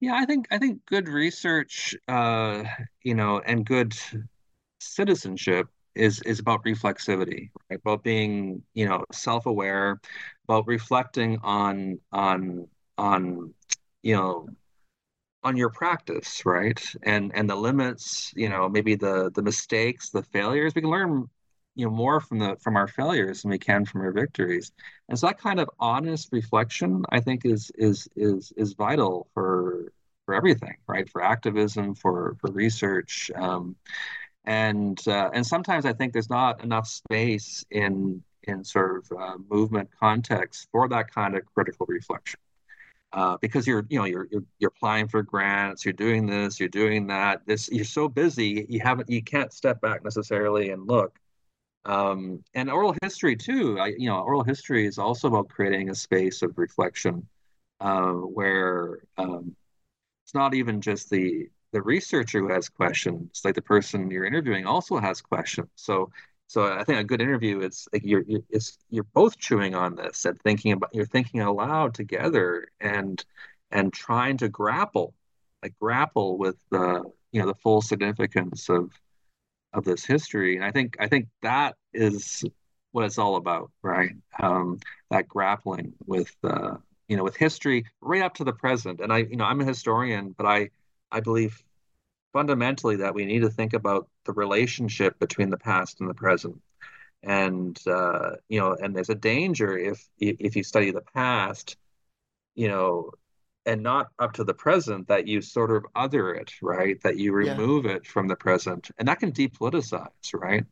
Yeah, I think I think good research, uh, you know, and good citizenship is is about reflexivity, right? About being, you know, self-aware, about reflecting on on on you know on your practice, right? And and the limits, you know, maybe the the mistakes, the failures. We can learn, you know, more from the from our failures than we can from our victories. And so that kind of honest reflection, I think, is is is is vital for for everything, right? For activism, for for research. Um, and uh, and sometimes I think there's not enough space in in sort of uh, movement context for that kind of critical reflection uh, because you're you know you're, you're you're applying for grants you're doing this you're doing that this you're so busy you haven't you can't step back necessarily and look. Um, and oral history too I, you know oral history is also about creating a space of reflection uh, where um, it's not even just the the researcher who has questions like the person you're interviewing also has questions. So so I think a good interview is like you're you're, it's, you're both chewing on this and thinking about you're thinking aloud together and and trying to grapple like grapple with the you know the full significance of of this history. And I think I think that is what it's all about right? Um, that grappling with uh, you know with history right up to the present. And I you know I'm a historian but I I believe fundamentally that we need to think about the relationship between the past and the present and uh, you know and there's a danger if if you study the past you know and not up to the present that you sort of other it right that you remove yeah. it from the present and that can depoliticize right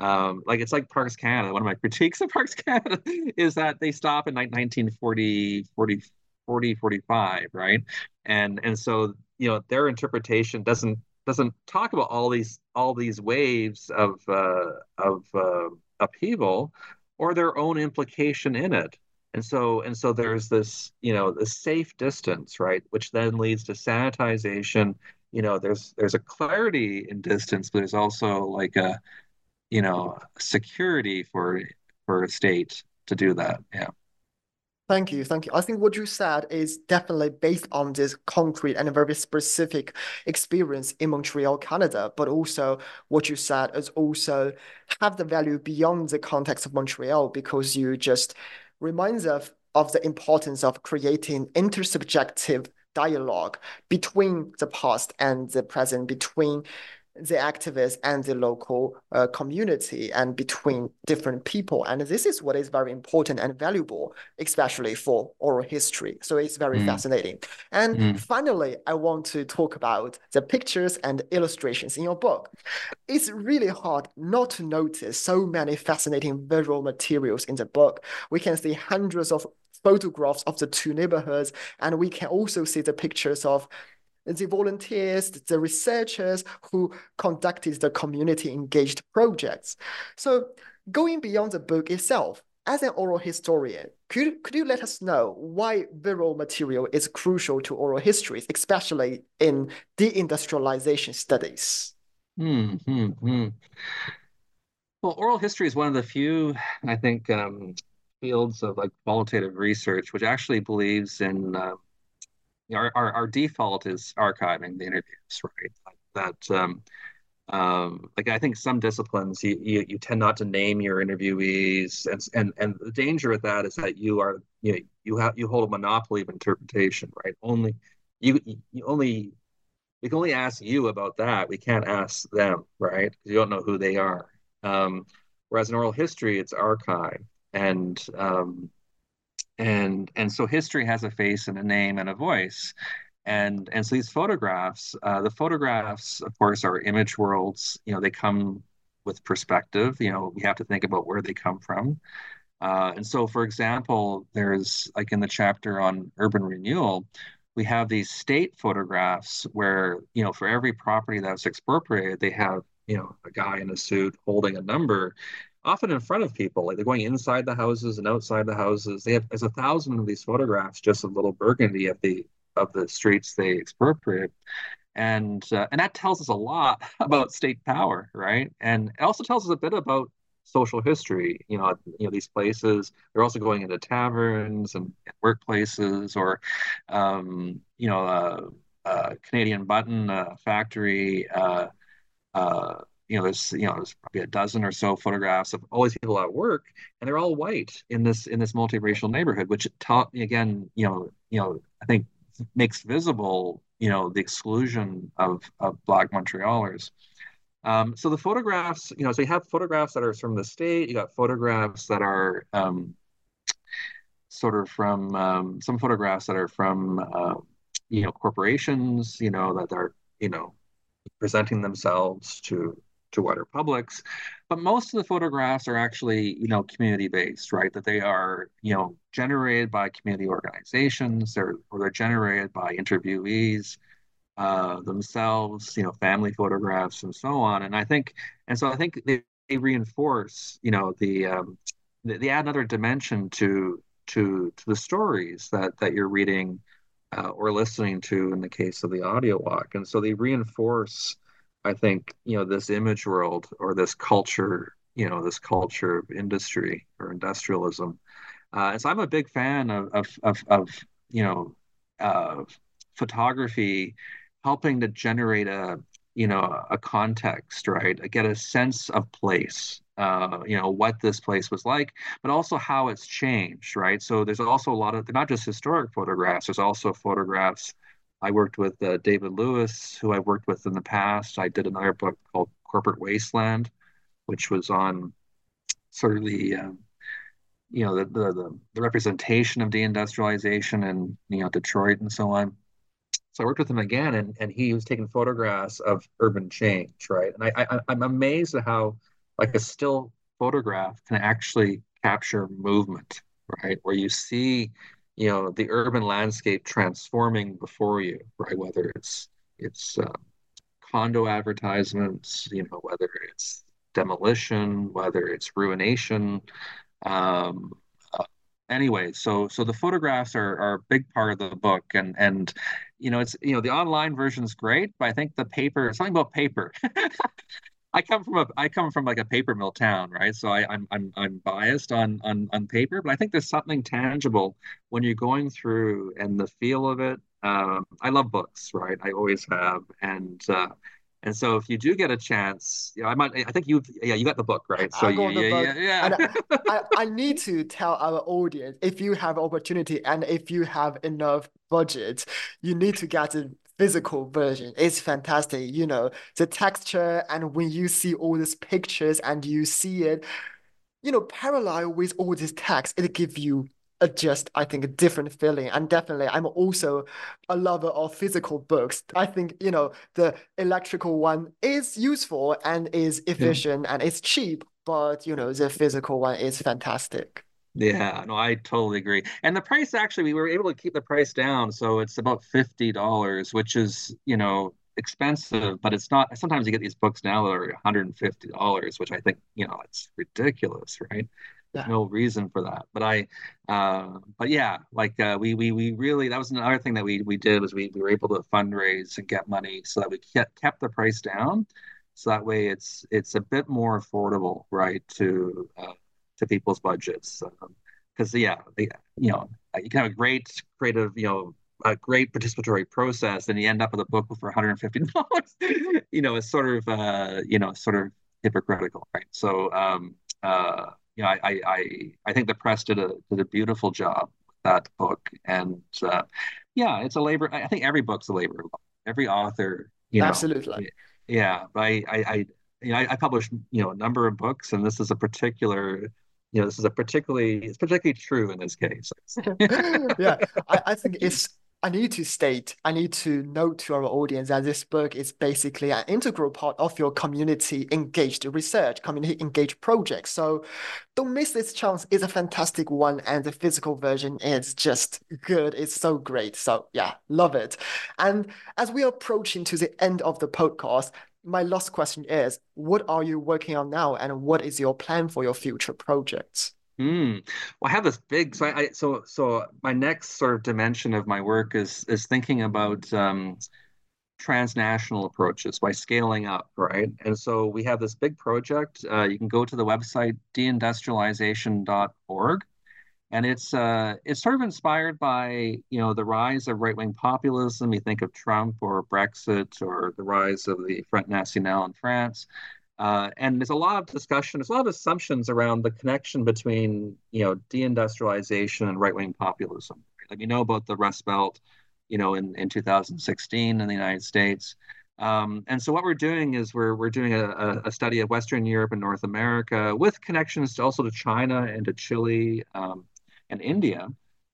um, like it's like Parks Canada. One of my *laughs* critiques of Parks Canada is that they stop in like 1940, 40, 40, 45, right? And and so you know their interpretation doesn't doesn't talk about all these all these waves of uh, of uh, upheaval, or their own implication in it. And so and so there's this, you know, the safe distance, right, which then leads to sanitization. You know, there's there's a clarity in distance, but there's also like a, you know, security for for a state to do that. Yeah. Thank you, thank you. I think what you said is definitely based on this concrete and very specific experience in Montreal, Canada, but also what you said is also have the value beyond the context of Montreal because you just reminds us of the importance of creating intersubjective dialogue between the past and the present, between the activists and the local uh, community and between different people. And this is what is very important and valuable, especially for oral history. So it's very mm. fascinating. And mm. finally, I want to talk about the pictures and illustrations in your book. It's really hard not to notice so many fascinating visual materials in the book. We can see hundreds of photographs of the two neighborhoods, and we can also see the pictures of the volunteers, the researchers who conducted the community engaged projects. So going beyond the book itself, as an oral historian, could, could you let us know why visual material is crucial to oral histories, especially in deindustrialization studies? Hmm, hmm, hmm. Well, oral history is one of the few, I think, um, fields of like qualitative research which actually believes in uh, our, our, our default is archiving the interviews, right? That um, um, like I think some disciplines you, you, you tend not to name your interviewees, and and and the danger with that is that you are you know, you have you hold a monopoly of interpretation, right? Only you you only we can only ask you about that. We can't ask them, right? Because you don't know who they are. Um, whereas in oral history, it's archive, and um, and and so history has a face and a name and a voice. And and so these photographs uh, the photographs of course are image worlds. You know they come with perspective. You know we have to think about where they come from. Uh, and so for example there's like in the chapter on urban renewal we have these state photographs where you know for every property that's expropriated they have you know a guy in a suit holding a number often in front of people. Like they're going inside the houses and outside the houses. They have there's a thousand of these photographs just of little Burgundy of the of the streets they expropriate. And uh, and that tells us a lot *laughs* about state power, right? And it also tells us a bit about social history. You know, you know these places. They're also going into taverns and, workplaces, or um, you know, uh, uh, Canadian Button uh, factory. You know, there's you know, there's probably a dozen or so photographs of all these people at work, and they're all white in this in this multiracial neighborhood, which taught me again, you know, you know, I think makes visible, you know, the exclusion of of Black Montrealers. Um, so the photographs, you know, so you have photographs that are from the state, you got photographs that are um, sort of from um, some photographs that are from uh, you know corporations, you know, that are you know presenting themselves to to wider publics. But most of the photographs are actually, you know, community based, right? That they are, you know, generated by community organizations, they're or they're generated by interviewees uh, themselves, you know, family photographs and so on. And I think, and so I think they, they reinforce, you know, the um, they, they add another dimension to to to the stories that that you're reading uh, or listening to in the case of the audio walk. And so they reinforce I think you know this image world or this culture, you know, this culture of industry or industrialism. Uh, and so I'm a big fan of of of, of you know uh, photography helping to generate a you know a context, right? Get a sense of place. Uh, you know what this place was like, but also how it's changed, right? So there's also a lot of not just historic photographs. There's also photographs I worked with uh, David Lewis, who I've worked with in the past. I did another book called Corporate Wasteland, which was on sort of the um, you know the, the, the representation of deindustrialization and you know Detroit and so on. So I worked with him again, and and he was taking photographs of urban change, right? And I, I I'm amazed at how like a still photograph can actually capture movement, right? Where you see you know the urban landscape transforming before you right whether it's it's uh, condo advertisements you know whether it's demolition whether it's ruination Um, uh, anyway, so so the photographs are, are a big part of the book, and and you know it's you know the online version is great, but I think the paper something about paper. *laughs* I come from a I come from like a paper mill town, right? So I, I'm I'm I'm biased on on on paper, but I think there's something tangible when you're going through and the feel of it. Um, I love books, right? I always have, and uh, and so if you do get a chance, you know, I might I think you yeah you got the book right. So I you, yeah, book. yeah yeah I, *laughs* I need to tell our audience if you have opportunity and if you have enough budget, you need to get a physical version. is fantastic. You know, the texture and when you see all these pictures and you see it, you know, parallel with all this text, it gives you a just, I think, a different feeling. And definitely, I'm also a lover of physical books. I think, you know, the electrical one is useful and is yeah. efficient and it's cheap, but, you know, the physical one is fantastic. Yeah, no, I totally agree. And the price actually, we were able to keep the price down, so it's about $50, which is, you know, expensive, but it's not. Sometimes you get these books now that are $150, which I think, you know, it's ridiculous, right? There's Yeah, no reason for that. But I, uh, but yeah, like uh, we we we really that was another thing that we we did was we we were able to fundraise and get money so that we kept kept the price down, so that way it's it's a bit more affordable, right, to uh, to people's budgets. Um, because yeah, the, you know, you can have a great creative, you know, a great participatory process, and you end up with a book for $150. *laughs* You know, it's sort of uh, you know, sort of hypocritical, right? So um uh you know, I I I, I think the press did a did a beautiful job with that book. And uh yeah, it's a labor. I think every book's a labor. Every author, you know, absolutely. yeah, but I I I you know, I, I published, you know, a number of books, and this is a particular, you know, this is a particularly, it's particularly true in this case. *laughs* Yeah, I, I think *laughs* it's I need to state, I need to note to our audience that this book is basically an integral part of your community engaged research, community engaged project. So don't miss this chance. It's a fantastic one, and the physical version is just good. It's so great. So yeah, love it. And as we are approaching to the end of the podcast, my last question is, what are you working on now, and what is your plan for your future projects? Hmm. Well, I have this big, so I, I so so my next sort of dimension of my work is is thinking about um, transnational approaches by scaling up, right? And so we have this big project. Uh, you can go to the website deindustrialization.org, and it's uh, it's sort of inspired by you know the rise of right-wing populism. You think of Trump or Brexit or the rise of the Front National in France. Uh, and there's a lot of discussion, there's a lot of assumptions around the connection between, you know, deindustrialization and right-wing populism. Like you know about the Rust Belt, you know, in, in 2016 in the United States. Um, and so what we're doing is we're we're doing a, a study of Western Europe and North America with connections to also to China and to Chile um, and India,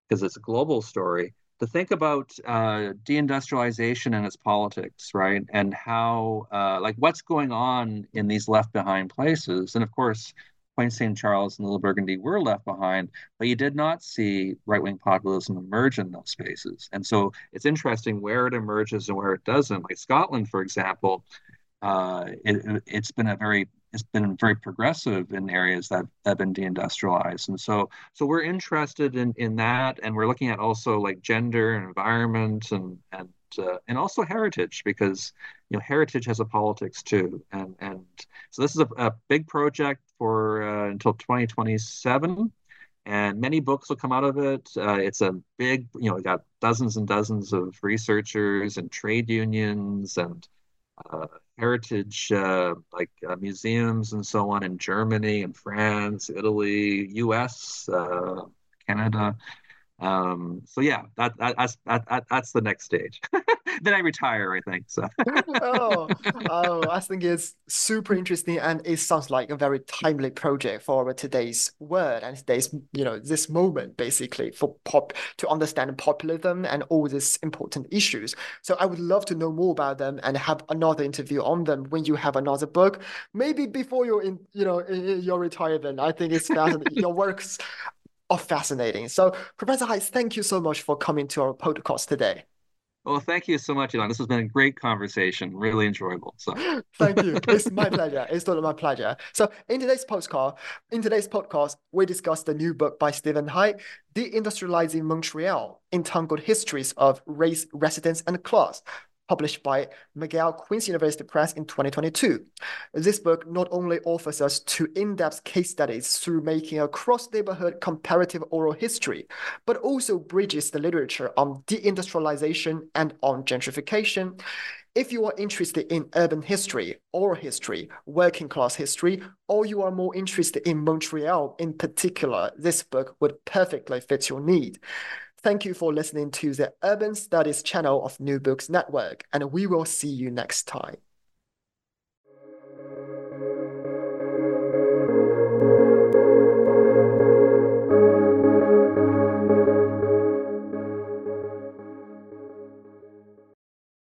because it's a global story to think about uh, deindustrialization and its politics, right? And how, uh, like, what's going on in these left behind places. And of course, Point St. Charles and Little Burgundy were left behind, but you did not see right wing populism emerge in those spaces. And so it's interesting where it emerges and where it doesn't. Like Scotland, for example, uh, it, it's been a very it's been very progressive in areas that, have been deindustrialized. And so so we're interested in in that and we're looking at also like gender and environment and and uh, and also heritage because you know heritage has a politics too. And and so this is a, a big project for uh, until 2027 and many books will come out of it. Uh, it's a big you know we got dozens and dozens of researchers and trade unions and uh, heritage uh, like uh, museums and so on in Germany and France, Italy, U.S., uh, Canada. Um, so yeah, that, that that's that, that, that's the next stage. *laughs* *laughs* then I retire, I think. So *laughs* Oh, *laughs* oh, I think it's super interesting and it sounds like a very timely project for today's world and today's, you know, this moment basically for pop to understand populism and all these important issues. So I would love to know more about them and have another interview on them when you have another book, maybe before you're in, you know, in, in your retirement. I think it's fascinating. Your works are fascinating. So Professor High, thank you so much for coming to our podcast today. Well, thank you so much, Elon. This has been a great conversation, really enjoyable. So *gasps* thank you. *laughs* It's my pleasure. It's totally my pleasure. So in today's postcard, in today's podcast, we discuss the new book by Steven High, Deindustrializing Montreal: Entangled Histories of Race, Residence, and Class, published by McGill Queen's University Press in 2022. This book not only offers us two in-depth case studies through making a cross-neighborhood comparative oral history, but also bridges the literature on deindustrialization and on gentrification. If you are interested in urban history, oral history, working class history, or you are more interested in Montreal in particular, this book would perfectly fit your need. Thank you for listening to the Urban Studies channel of New Books Network, and we will see you next time.